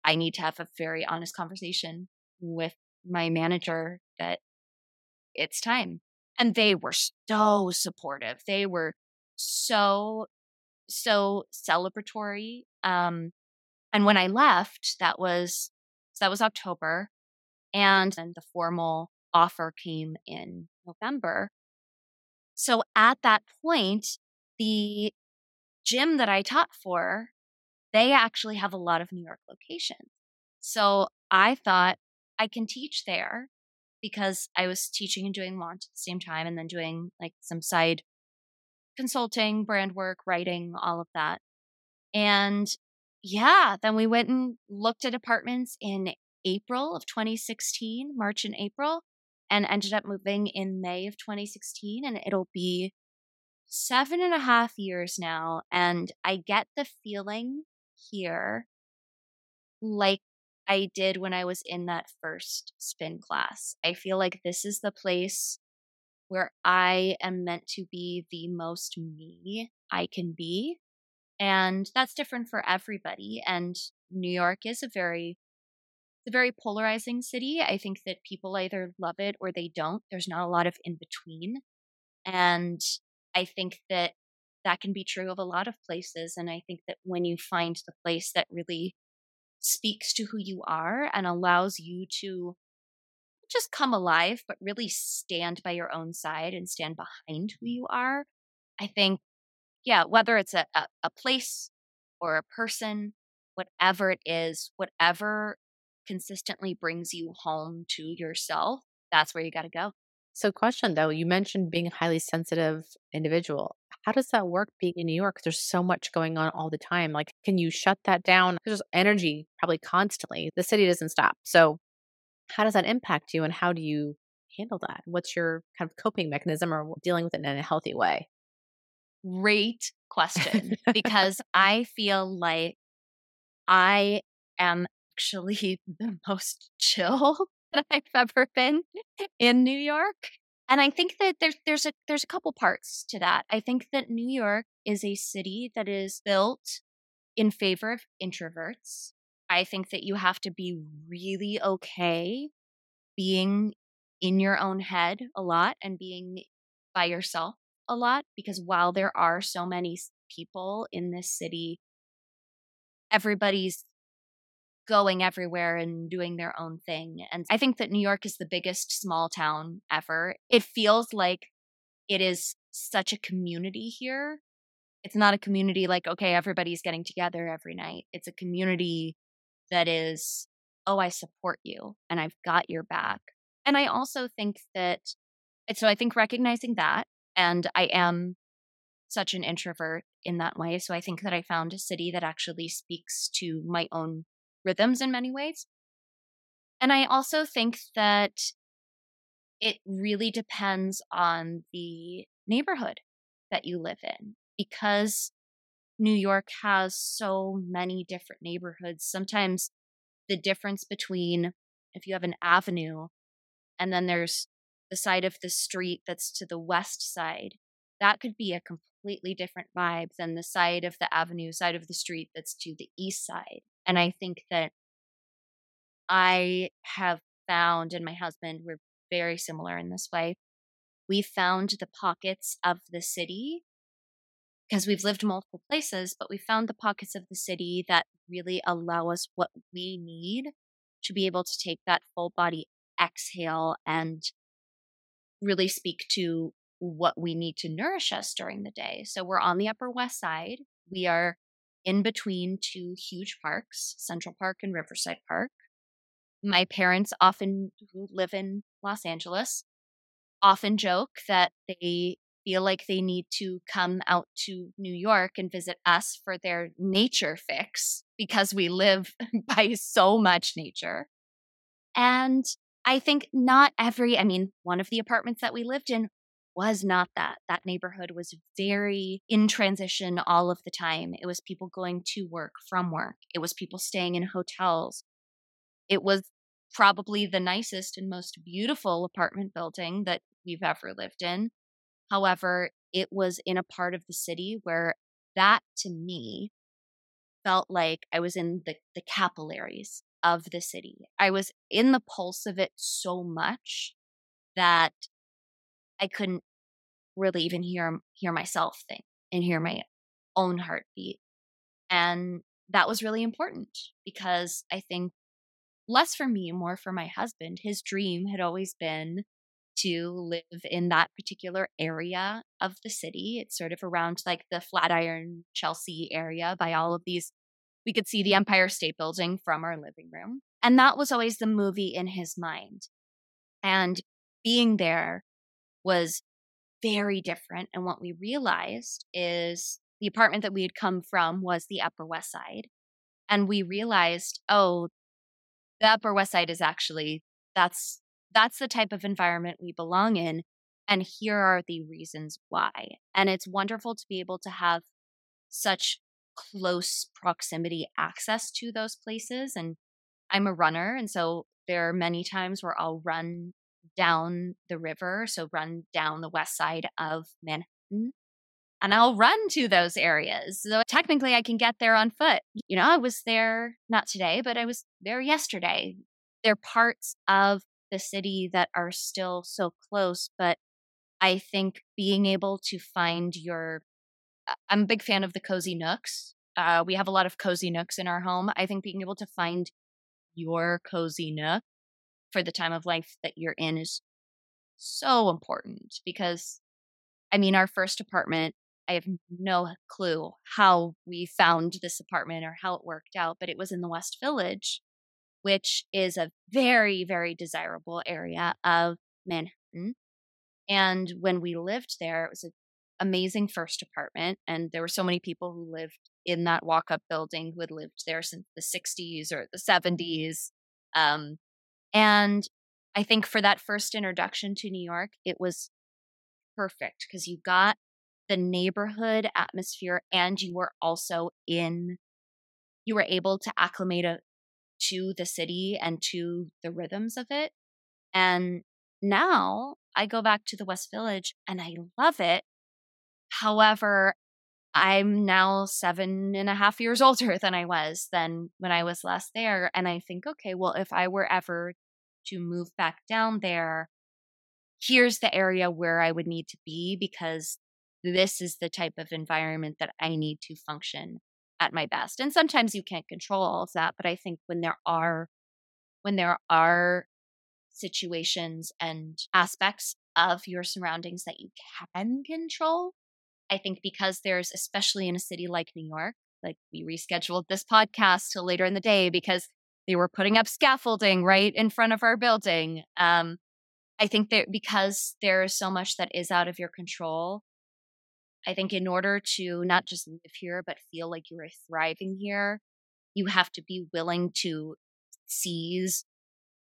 I need to have a very honest conversation with my manager that it's time. And they were so supportive. They were so, so celebratory. Um, and when I left, that was so that was October, and then the formal offer came in November. So at that point, the gym that I taught for, they actually have a lot of New York locations. So I thought I can teach there because I was teaching and doing launch at the same time and then doing like some side consulting, brand work, writing, all of that. And yeah, then we went and looked at apartments in April of 2016, March and April, and ended up moving in May of 2016. And it'll be seven and a half years now. And I get the feeling here like I did when I was in that first spin class. I feel like this is the place where I am meant to be the most me I can be. And that's different for everybody. And New York is a very it's a very polarizing city. I think that people either love it or they don't. There's not a lot of in between. And I think that that can be true of a lot of places. And I think that when you find the place that really speaks to who you are and allows you to just come alive, but really stand by your own side and stand behind who you are. I think, yeah, whether it's a, a, a place or a person, whatever it is, whatever consistently brings you home to yourself, that's where you got to go. So, question though, you mentioned being a highly sensitive individual. How does that work being in New York? There's so much going on all the time. Like, can you shut that down? There's energy probably constantly. The city doesn't stop. So, how does that impact you and how do you handle that? What's your kind of coping mechanism or dealing with it in a healthy way? Great question because I feel like I am actually the most chill that I've ever been in New York. And I think that there's there's a there's a couple parts to that. I think that New York is a city that is built in favor of introverts. I think that you have to be really okay being in your own head a lot and being by yourself a lot because while there are so many people in this city, everybody's going everywhere and doing their own thing. And I think that New York is the biggest small town ever. It feels like it is such a community here. It's not a community like, okay, everybody's getting together every night. It's a community that is, oh, I support you and I've got your back. And I also think that, so I think recognizing that, and I am such an introvert in that way. So I think that I found a city that actually speaks to my own rhythms in many ways. And I also think that it really depends on the neighborhood that you live in because New York has so many different neighborhoods. Sometimes the difference between if you have an avenue and then there's the side of the street that's to the west side, that could be a completely different vibe than the side of the avenue, side of the street that's to the east side. And I think that I have found, and my husband, we're very similar in this way. We found the pockets of the city because we've lived multiple places, but we found the pockets of the city that really allow us what we need to be able to take that full body exhale and really speak to what we need to nourish us during the day. So we're on the Upper West Side. We are in between two huge parks, Central Park and Riverside Park. My parents often who live in Los Angeles often joke that they feel like they need to come out to New York and visit us for their nature fix because we live by so much nature. And I think not every, I mean, one of the apartments that we lived in was not that. That neighborhood was very in transition all of the time. It was people going to work from work, it was people staying in hotels. It was probably the nicest and most beautiful apartment building that we've ever lived in. However, it was in a part of the city where that to me felt like I was in the, the capillaries of the city. I was in the pulse of it so much that I couldn't really even hear hear myself think and hear my own heartbeat. And that was really important because I think less for me, more for my husband. His dream had always been to live in that particular area of the city. It's sort of around like the Flatiron, Chelsea area by all of these. We could see the Empire State Building from our living room. And that was always the movie in his mind. And being there was very different. And what we realized is the apartment that we had come from was the Upper West Side. And we realized, oh, the Upper West Side is actually that's that's the type of environment we belong in. And here are the reasons why. And it's wonderful to be able to have such close proximity access to those places. And I'm a runner. And so there are many times where I'll run down the river, so run down the west side of Manhattan. And I'll run to those areas. So technically, I can get there on foot. You know, I was there not today, but I was there yesterday. There are parts of the city that are still so close, but I think being able to find your I'm a big fan of the cozy nooks. Uh, we have a lot of cozy nooks in our home. I think being able to find your cozy nook for the time of life that you're in is so important because I mean, our first apartment, I have no clue how we found this apartment or how it worked out, but it was in the West Village, which is a very, very desirable area of Manhattan. And when we lived there, it was an amazing first apartment. And there were so many people who lived in that walk up building who had lived there since the 60s or the 70s. Um, and I think for that first introduction to New York, it was perfect because you got the neighborhood atmosphere and you were also in, you were able to acclimate a, to the city and to the rhythms of it. And now I go back to the West Village and I love it. However, I'm now seven and a half years older than I was than when I was last there. And I think, okay, well, if I were ever to move back down there, here's the area where I would need to be because this is the type of environment that I need to function at my best. And sometimes you can't control all of that, but I think when there are when there are situations and aspects of your surroundings that you can control, I think because there's, especially in a city like New York, like we rescheduled this podcast till later in the day because they were putting up scaffolding right in front of our building. Um, I think that because there is so much that is out of your control, I think in order to not just live here, but feel like you are thriving here, you have to be willing to seize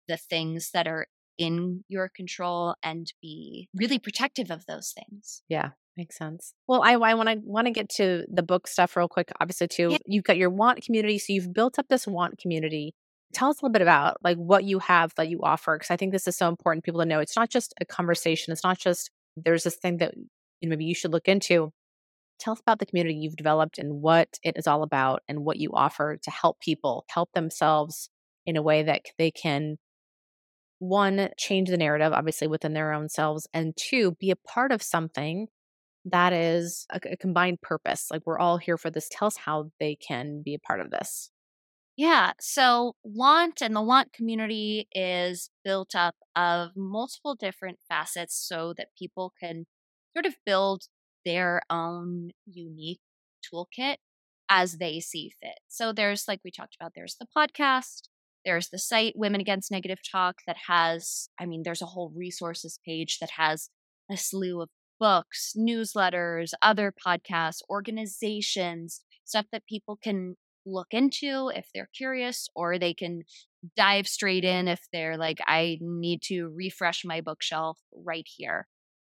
the things that are in your control and be really protective of those things. Yeah. Makes sense. Well, I I want to want to get to the book stuff real quick. Obviously, too, yeah. you've got your want community, so you've built up this want community. Tell us a little bit about like what you have that you offer, because I think this is so important people to know. It's not just a conversation. It's not just there's this thing that you know, maybe you should look into. Tell us about the community you've developed and what it is all about, and what you offer to help people help themselves in a way that they can one change the narrative obviously within their own selves and two be a part of something that is a, a combined purpose. Like we're all here for this. Tell us how they can be a part of this. Yeah. So Want and the Want community is built up of multiple different facets so that people can sort of build their own unique toolkit as they see fit. So there's, like we talked about, there's the podcast, there's the site Women Against Negative Talk that has, I mean, there's a whole resources page that has a slew of books, newsletters, other podcasts, organizations, stuff that people can look into if they're curious, or they can dive straight in if they're like, I need to refresh my bookshelf right here.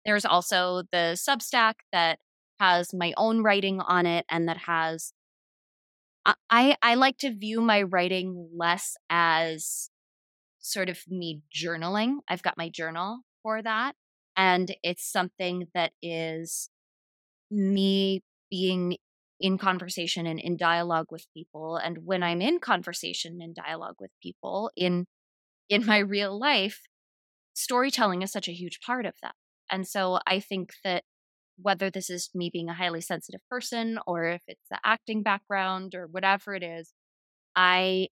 There's also the Substack that has my own writing on it and that has I I like to view my writing less as sort of me journaling. I've got my journal for that. And it's something that is me being in conversation and in dialogue with people. And when I'm in conversation and dialogue with people in in my real life, storytelling is such a huge part of that. And so I think that whether this is me being a highly sensitive person or if it's the acting background or whatever it is, I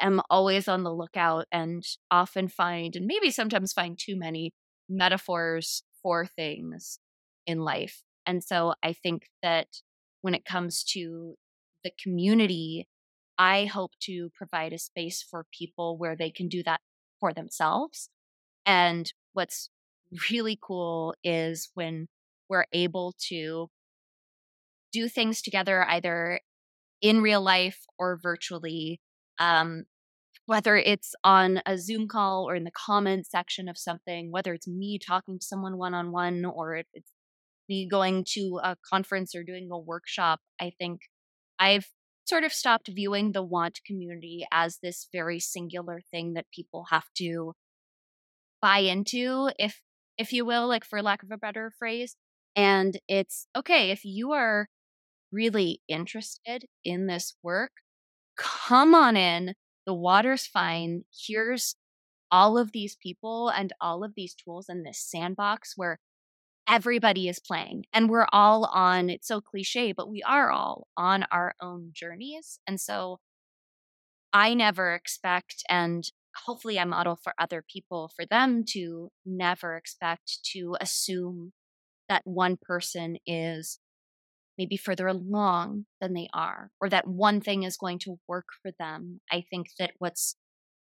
am always on the lookout and often find, and maybe sometimes find too many metaphors for things in life. And so I think that when it comes to the community, I hope to provide a space for people where they can do that for themselves. And what's really cool is when we're able to do things together, either in real life or virtually, um, whether it's on a Zoom call or in the comment section of something, whether it's me talking to someone one on one or it's me going to a conference or doing a workshop, I think I've sort of stopped viewing the want community as this very singular thing that people have to buy into, if if you will, like for lack of a better phrase. And it's okay if you are really interested in this work, come on in. The water's fine. Here's all of these people and all of these tools in this sandbox where everybody is playing and we're all on it's so cliche but we are all on our own journeys and so i never expect and hopefully i model for other people for them to never expect to assume that one person is maybe further along than they are, or that one thing is going to work for them. I think that what's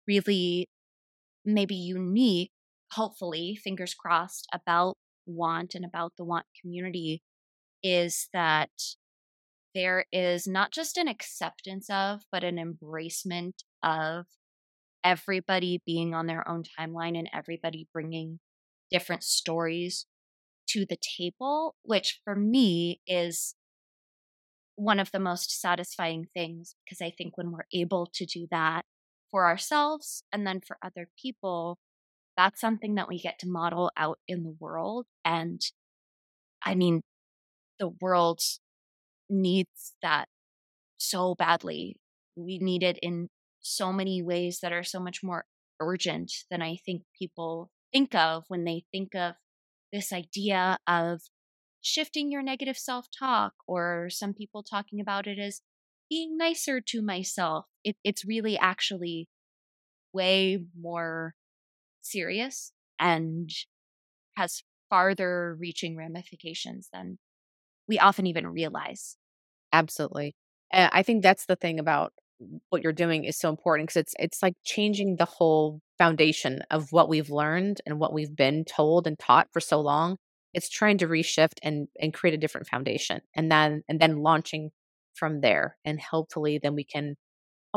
really maybe unique, hopefully, fingers crossed, about want and about the want community is that there is not just an acceptance of, but an embracement of everybody being on their own timeline and everybody bringing different stories to the table, which for me is one of the most satisfying things because I think when we're able to do that for ourselves and then for other people, that's something that we get to model out in the world. And I mean, the world needs that so badly. We need it in so many ways that are so much more urgent than I think people think of when they think of this idea of shifting your negative self talk, or some people talking about it as being nicer to myself. It, it's really actually way more serious and has farther reaching ramifications than we often even realize. Absolutely. And I think that's the thing about what you're doing is so important because it's it's like changing the whole foundation of what we've learned and what we've been told and taught for so long it's trying to reshift and and create a different foundation and then and then launching from there and hopefully then we can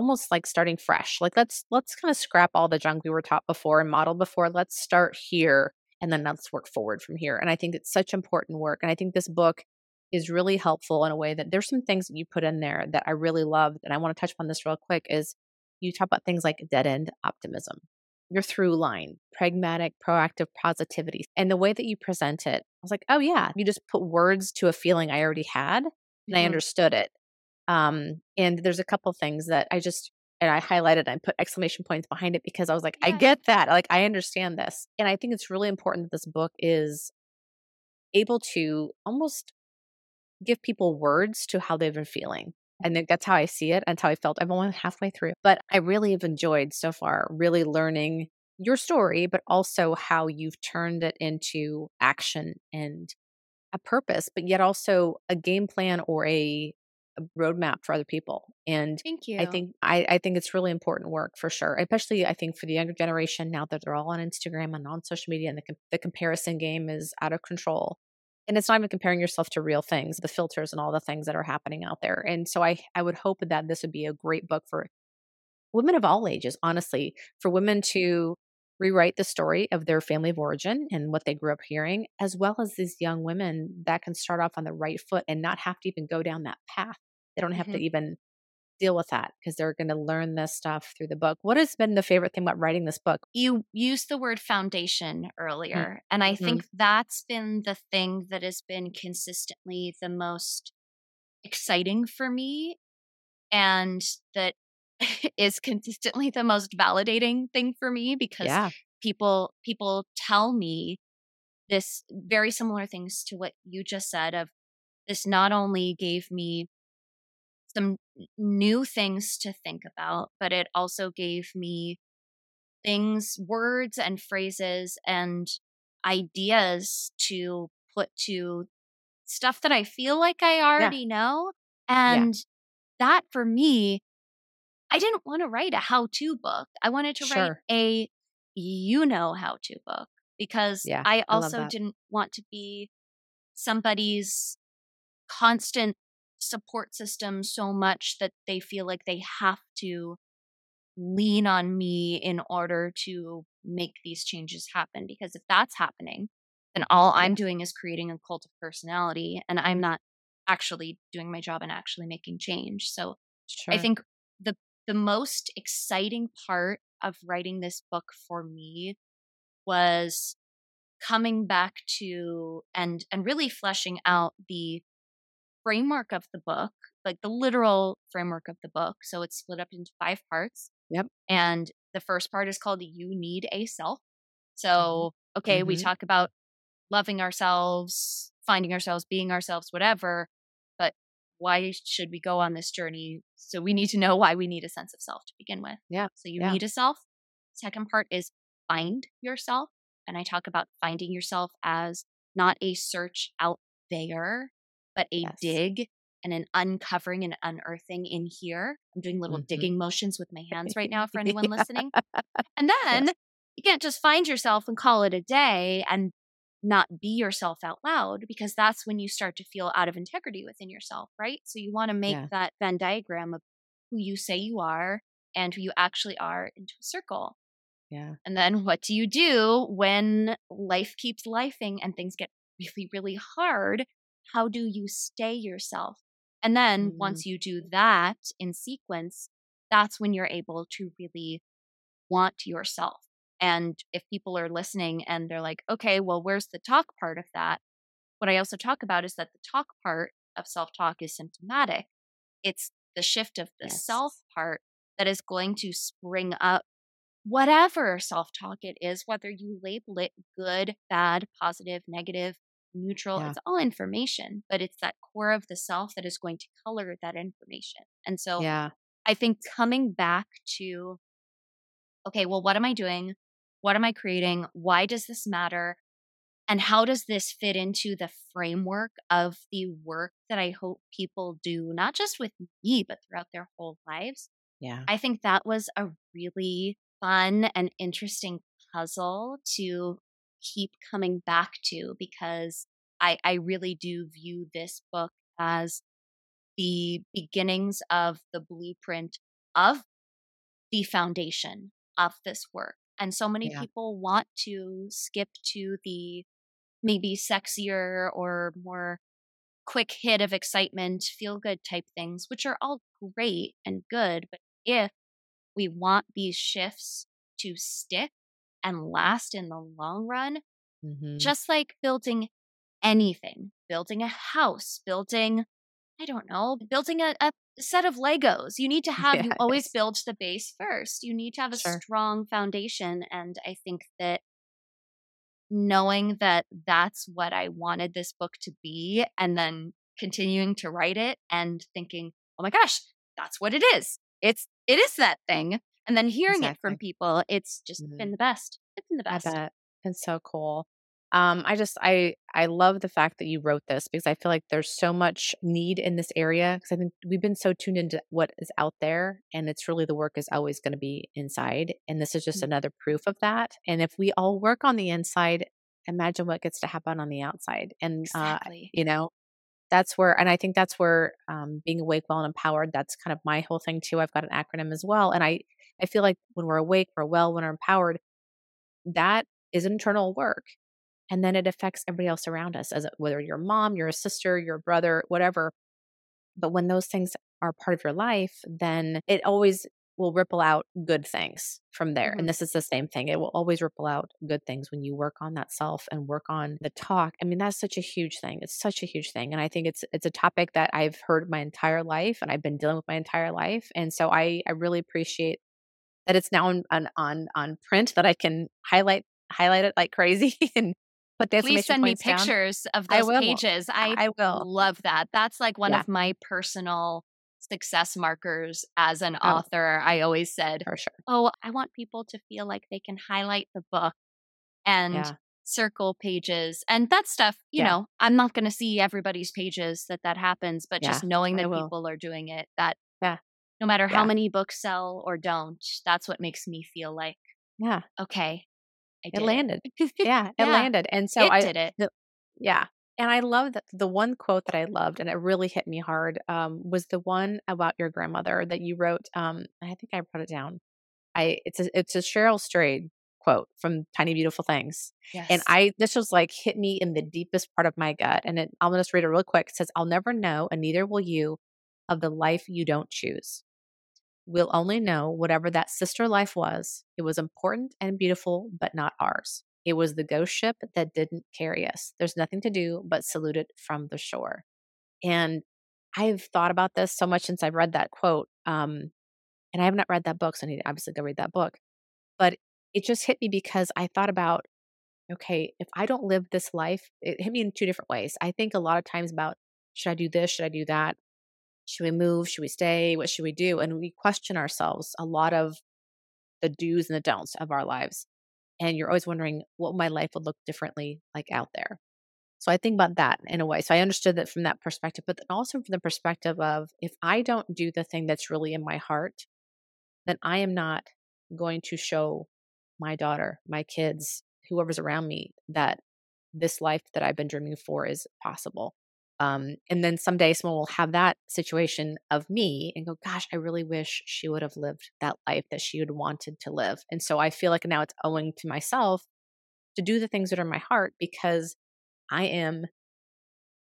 almost like starting fresh like let's let's kind of scrap all the junk we were taught before and modeled before let's start here and then let's work forward from here and i think it's such important work and i think this book is really helpful in a way that there's some things that you put in there that I really loved. And I want to touch on this real quick is you talk about things like dead end optimism, your through line, pragmatic, proactive positivity. And the way that you present it, I was like, oh, yeah, you just put words to a feeling I already had and mm-hmm. I understood it. Um, and there's a couple things that I just, and I highlighted and put exclamation points behind it because I was like, yeah. I get that. Like, I understand this. And I think it's really important that this book is able to almost give people words to how they've been feeling. And that's how I see it. That's how I felt. I'm only halfway through, but I really have enjoyed so far really learning your story, but also how you've turned it into action and a purpose, but yet also a game plan or a, a roadmap for other people. And thank you. I think I, I think it's really important work for sure. Especially I think for the younger generation now that they're all on Instagram and on social media, and the the comparison game is out of control and it's not even comparing yourself to real things the filters and all the things that are happening out there and so i i would hope that this would be a great book for women of all ages honestly for women to rewrite the story of their family of origin and what they grew up hearing as well as these young women that can start off on the right foot and not have to even go down that path they don't have mm-hmm. to even deal with that because they're going to learn this stuff through the book. What has been the favorite thing about writing this book? You used the word foundation earlier, mm-hmm. and I mm-hmm. think that's been the thing that has been consistently the most exciting for me and that is consistently the most validating thing for me because yeah. people people tell me this very similar things to what you just said of this not only gave me some new things to think about but it also gave me things words and phrases and ideas to put to stuff that I feel like I already yeah. know and yeah. that for me I didn't want to write a how to book. I wanted to sure. write a you know how to book because yeah, I also I didn't want to be somebody's constant support system so much that they feel like they have to lean on me in order to make these changes happen. Because if that's happening, then all I'm doing is creating a cult of personality and I'm not actually doing my job and actually making change. So sure. I think the the most exciting part of writing this book for me was coming back to and and really fleshing out the framework of the book like the literal framework of the book so it's split up into five parts yep and the first part is called you need a self mm-hmm. so okay mm-hmm. we talk about loving ourselves finding ourselves being ourselves whatever why should we go on this journey? So we need to know why we need a sense of self to begin with. Yeah. So you yeah. need a self. Second part is find yourself. And I talk about finding yourself as not a search out there, but a yes. dig and an uncovering and unearthing in here. I'm doing little mm-hmm. digging motions with my hands right now for anyone yeah. listening. And then yes. you can't just find yourself and call it a day and not be yourself out loud because that's when you start to feel out of integrity within yourself, right? So you want to make yeah. that Venn diagram of who you say you are and who you actually are into a circle. Yeah. And then what do you do when life keeps lifing and things get really, really hard? How do you stay yourself? And then mm-hmm. once you do that in sequence, that's when you're able to really want yourself and if people are listening and they're like, okay, well, where's the talk part of that? What I also talk about is that the talk part of self talk is symptomatic. It's the shift of the yes. self part that is going to spring up whatever self talk it is, whether you label it good, bad, positive, negative, neutral, yeah. it's all information, but it's that core of the self that is going to color that information. And so yeah. I think coming back to, okay, well, what am I doing? What am I creating? Why does this matter? And how does this fit into the framework of the work that I hope people do, not just with me, but throughout their whole lives? Yeah. I think that was a really fun and interesting puzzle to keep coming back to because I, I really do view this book as the beginnings of the blueprint of the foundation of this work. And so many yeah. people want to skip to the maybe sexier or more quick hit of excitement, feel good type things, which are all great and good. But if we want these shifts to stick and last in the long run, mm-hmm. just like building anything, building a house, building, I don't know, building a, a set of Legos. You need to have, yes. you always build the base first. You need to have a sure. strong foundation. And I think that knowing that that's what I wanted this book to be, and then continuing to write it and thinking, oh my gosh, that's what it is. It's, it is that thing. And then hearing exactly. it from people, it's just mm-hmm. been the best. It's been the best. I bet. It's so cool um, I just I I love the fact that you wrote this because I feel like there's so much need in this area because I think we've been so tuned into what is out there and it's really the work is always going to be inside and this is just mm-hmm. another proof of that and if we all work on the inside imagine what gets to happen on the outside and exactly. uh, you know that's where and I think that's where um, being awake well and empowered that's kind of my whole thing too I've got an acronym as well and I I feel like when we're awake we're well when we're empowered that is internal work and then it affects everybody else around us as whether your mom your sister your brother whatever but when those things are part of your life, then it always will ripple out good things from there. Mhm. And this is the same thing. It will always ripple out good things when you work on that self and work on the talk. I mean, that's such a huge thing. It's such a huge thing. And I think it's it's a topic that I've heard my entire life and I've been dealing with my entire life. And so I I really appreciate that it's now on on on, on print that I can highlight highlight it like crazy and put the Please send me points down. pictures of I those will. pages. I I will. love that. That's like one Yeah. of my personal success markers as an Oh. author. I always said, For sure. "Oh, I want people to feel like they can highlight the book and Yeah. circle pages and that stuff, you Yeah. know, I'm not going to see everybody's pages that that happens, but just knowing that people are doing it that Yeah. no matter how many books sell or don't, that's what makes me feel like, Yeah. okay, I It landed. Yeah, it Yeah, landed. And so it I did it. the yeah. And I love that the one quote that I loved and it really hit me hard um, was the one about your grandmother that you wrote. Um, I think I wrote it down. I it's a it's a Cheryl Strayed quote from Tiny Beautiful Things. Yes. And I this was like hit me in the deepest part of my gut. And it, I'm gonna just read it real quick. It says, I'll never know, and neither will you, of the life you don't choose. We'll only know whatever that sister life was. It was important and beautiful, but not ours. It was the ghost ship that didn't carry us. There's nothing to do but salute it from the shore. And I've thought about this so much since I've read that quote. Um, and I have not read that book, so I need to obviously go read that book. But it just hit me because I thought about, okay, if I don't live this life, it hit me in two different ways. I think a lot of times about should I do this? Should I do that? Should we move? Should we stay? What should we do? And we question ourselves a lot of the do's and the don'ts of our lives. And you're always wondering what my life would look differently like out there. So I think about that in a way. So I understood that from that perspective, but also from the perspective of if I don't do the thing that's really in my heart, then I am not going to show my daughter, my kids, whoever's around me that this life that I've been dreaming for is possible. Um, and then someday someone will have that situation of me and go, gosh, I really wish she would have lived that life that she had wanted to live. And so I feel like now it's owing to myself to do the things that are in my heart because I am,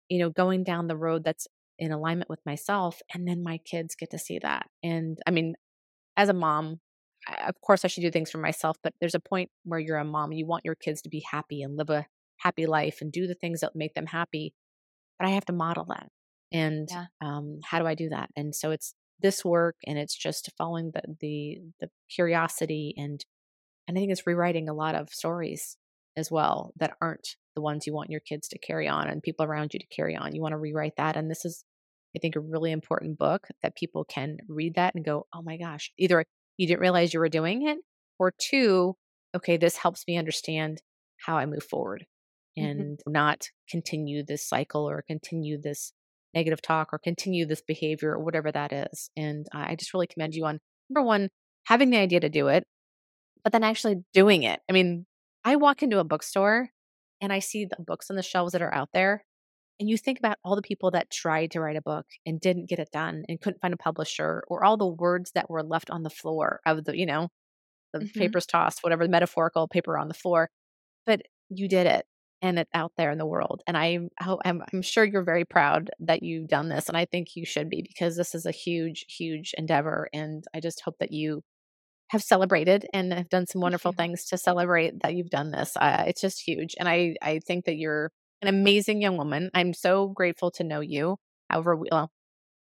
you know, going down the road that's in alignment with myself. And then my kids get to see that. And I mean, as a mom, I, of course I should do things for myself, but there's a point where you're a mom, you want your kids to be happy and live a happy life and do the things that make them happy. But I have to model that. And Yeah. um, how do I do that? And so it's this work and it's just following the the the curiosity and and I think it's rewriting a lot of stories as well that aren't the ones you want your kids to carry on and people around you to carry on. You want to rewrite that. And this is, I think, a really important book that people can read that and go, oh my gosh, either you didn't realize you were doing it, or two, okay, this helps me understand how I move forward Mhm. and not continue this cycle or continue this negative talk or continue this behavior or whatever that is. And I just really commend you on number one, having the idea to do it, but then actually doing it. I mean, I walk into a bookstore and I see the books on the shelves that are out there. And you think about all the people that tried to write a book and didn't get it done and couldn't find a publisher, or all the words that were left on the floor of the, you know, the Mhm. papers tossed, whatever, the metaphorical paper on the floor. But you did it and it's out there in the world. And I, I'm, I'm sure you're very proud that you've done this. And I think you should be because this is a huge, huge endeavor. And I just hope that you have celebrated and have done some wonderful things to celebrate that you've done this. Uh, it's just huge. And I, I think that you're an amazing young woman. I'm so grateful to know you. However, we, well,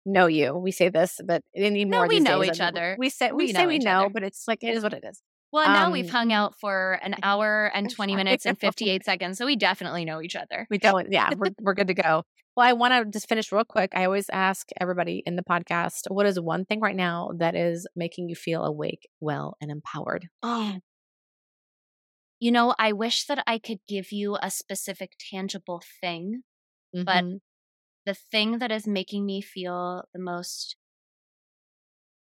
know you. We say this, but anymore No, we these know days, each I mean, other. We say we, We say know we know, other. but it's like it is what it is. Well, now we've Um, hung out for an hour and 20 minutes and 58 seconds, so we definitely know each other. We don't. Yeah, we're we're good to go. Well, I want to just finish real quick. I always ask everybody in the podcast, what is one thing right now that is making you feel awake, well, and empowered? Oh. You know, I wish that I could give you a specific tangible thing. But Mhm. The thing that is making me feel the most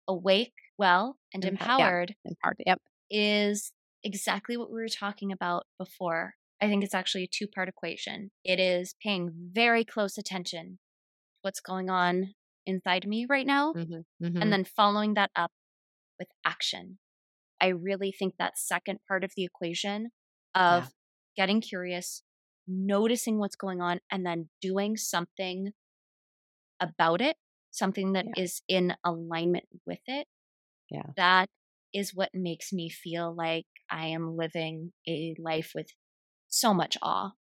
awake, well, and Empo- yeah. empowered empowered. Yep. Is exactly what we were talking about before. I think it's actually a two part equation. It is paying very close attention to what's going on inside me right now, Mhm, and mhm. then following that up with action. I really think that second part of the equation of Yeah. getting curious, noticing what's going on, and then doing something about it something that Yeah. is in alignment with it, Yeah. that is what makes me feel like I am living a life with so much awe.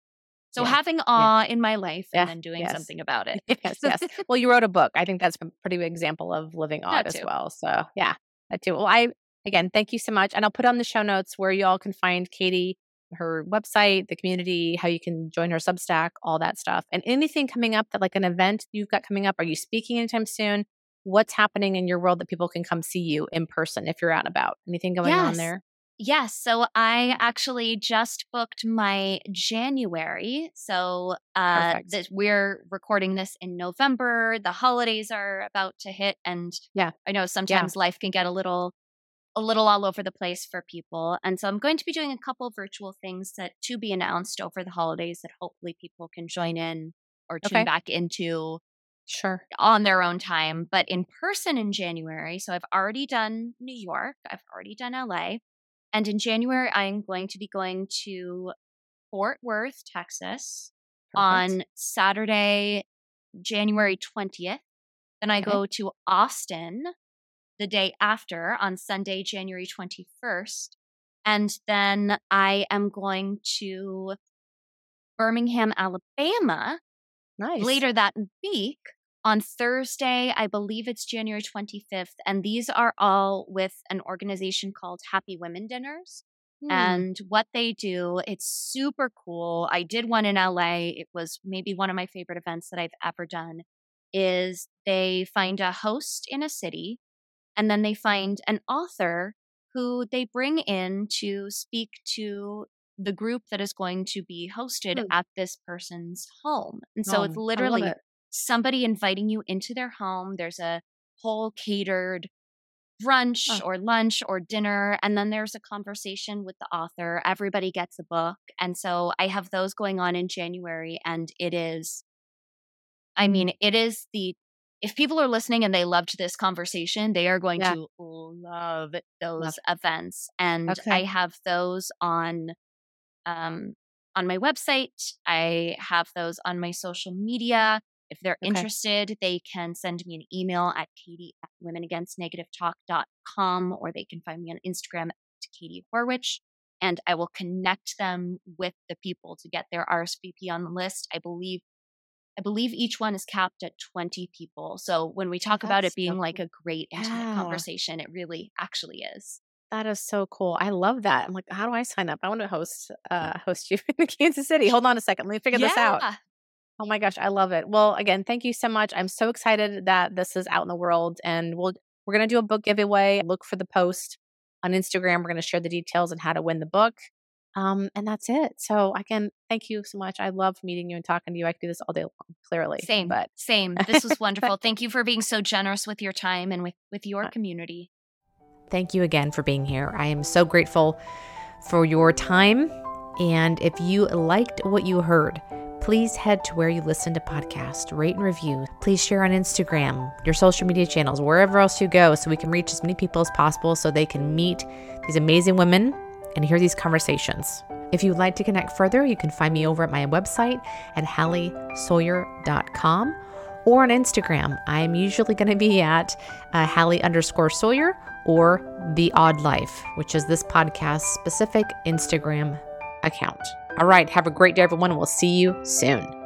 So Yeah. having awe in my life Yeah. and then doing Yes. something about it. yes, yes. Well, you wrote a book. I think that's a pretty good example of living awe as well. So yeah, that too. Well, I again thank you so much, and I'll put on the show notes where you all can find Katie, her website, the community, how you can join her Substack, all that stuff, and anything coming up that like an event you've got coming up. Are you speaking anytime soon? What's happening in your world that people can come see you in person if you're out and about? Anything going on there? Yes. So I actually just booked my January. So uh that we're recording this in November. The holidays are about to hit and Yeah. I know sometimes life can get a little a little all over the place for people. And so I'm going to be doing a couple virtual things that to be announced over the holidays that hopefully people can join in or tune Okay. back into Sure. on their own time, but in person in January. So I've already done New York, I've already done LA. And in January, I'm going to be going to Fort Worth, Texas Perfect. on Saturday, January 20th. Then I Okay. go to Austin the day after on Sunday, January 21st. And then I am going to Birmingham, Alabama nice. later that week on Thursday, I believe it's January 25th. And these are all with an organization called Happy Women Dinners. Hmm. And what they do, it's super cool. I did one in LA. It was maybe one of my favorite events that I've ever done. Is they find a host in a city and then they find an author who they bring in to speak to the group that is going to be hosted Hmm. at this person's home. And so it's Oh, I love literally it. Somebody inviting you into their home. There's a whole catered brunch Oh. or lunch or dinner. And then there's a conversation with the author. Everybody gets a book. And so I have those going on in January. And it is, I mean, it is the, if people are listening and they loved this conversation, they are going Yeah. to love those Love events. And Okay. I have those on, um, on my website. I have those on my social media. If they're Okay. interested, they can send me an email at katie at womenagainstnegativetalk.com or they can find me on Instagram at Katie Horwitch and I will connect them with the people to get their RSVP on the list. I believe I believe each one is capped at 20 people. So when we talk about it That's so being like a great intimate Yeah. conversation, it really actually is. That is so cool. I love that. I'm like, how do I sign up? I want to host uh host you in Kansas City. Hold on a second. Let me figure this out. Oh my gosh, I love it. Well, again, thank you so much. I'm so excited that this is out in the world and we'll we're going to do a book giveaway. Look for the post on Instagram. We're going to share the details on how to win the book. Um and that's it. So, again, thank you so much. I love meeting you and talking to you. I could do this all day long, clearly. Same. But Same. This was wonderful. Thank you for being so generous with your time and with with your Uh, community. Thank you again for being here. I am so grateful for your time. And if you liked what you heard, please head to where you listen to podcasts, rate and review. Please share on Instagram, your social media channels, wherever else you go, so we can reach as many people as possible so they can meet these amazing women and hear these conversations. If you'd like to connect further, you can find me over at my website at halliesawyer.com or on Instagram. I'm usually going to be at uh, Hallie underscore Sawyer or The AWEd Life, which is this podcast specific Instagram account. All right, have a great day, everyone. We'll see you soon.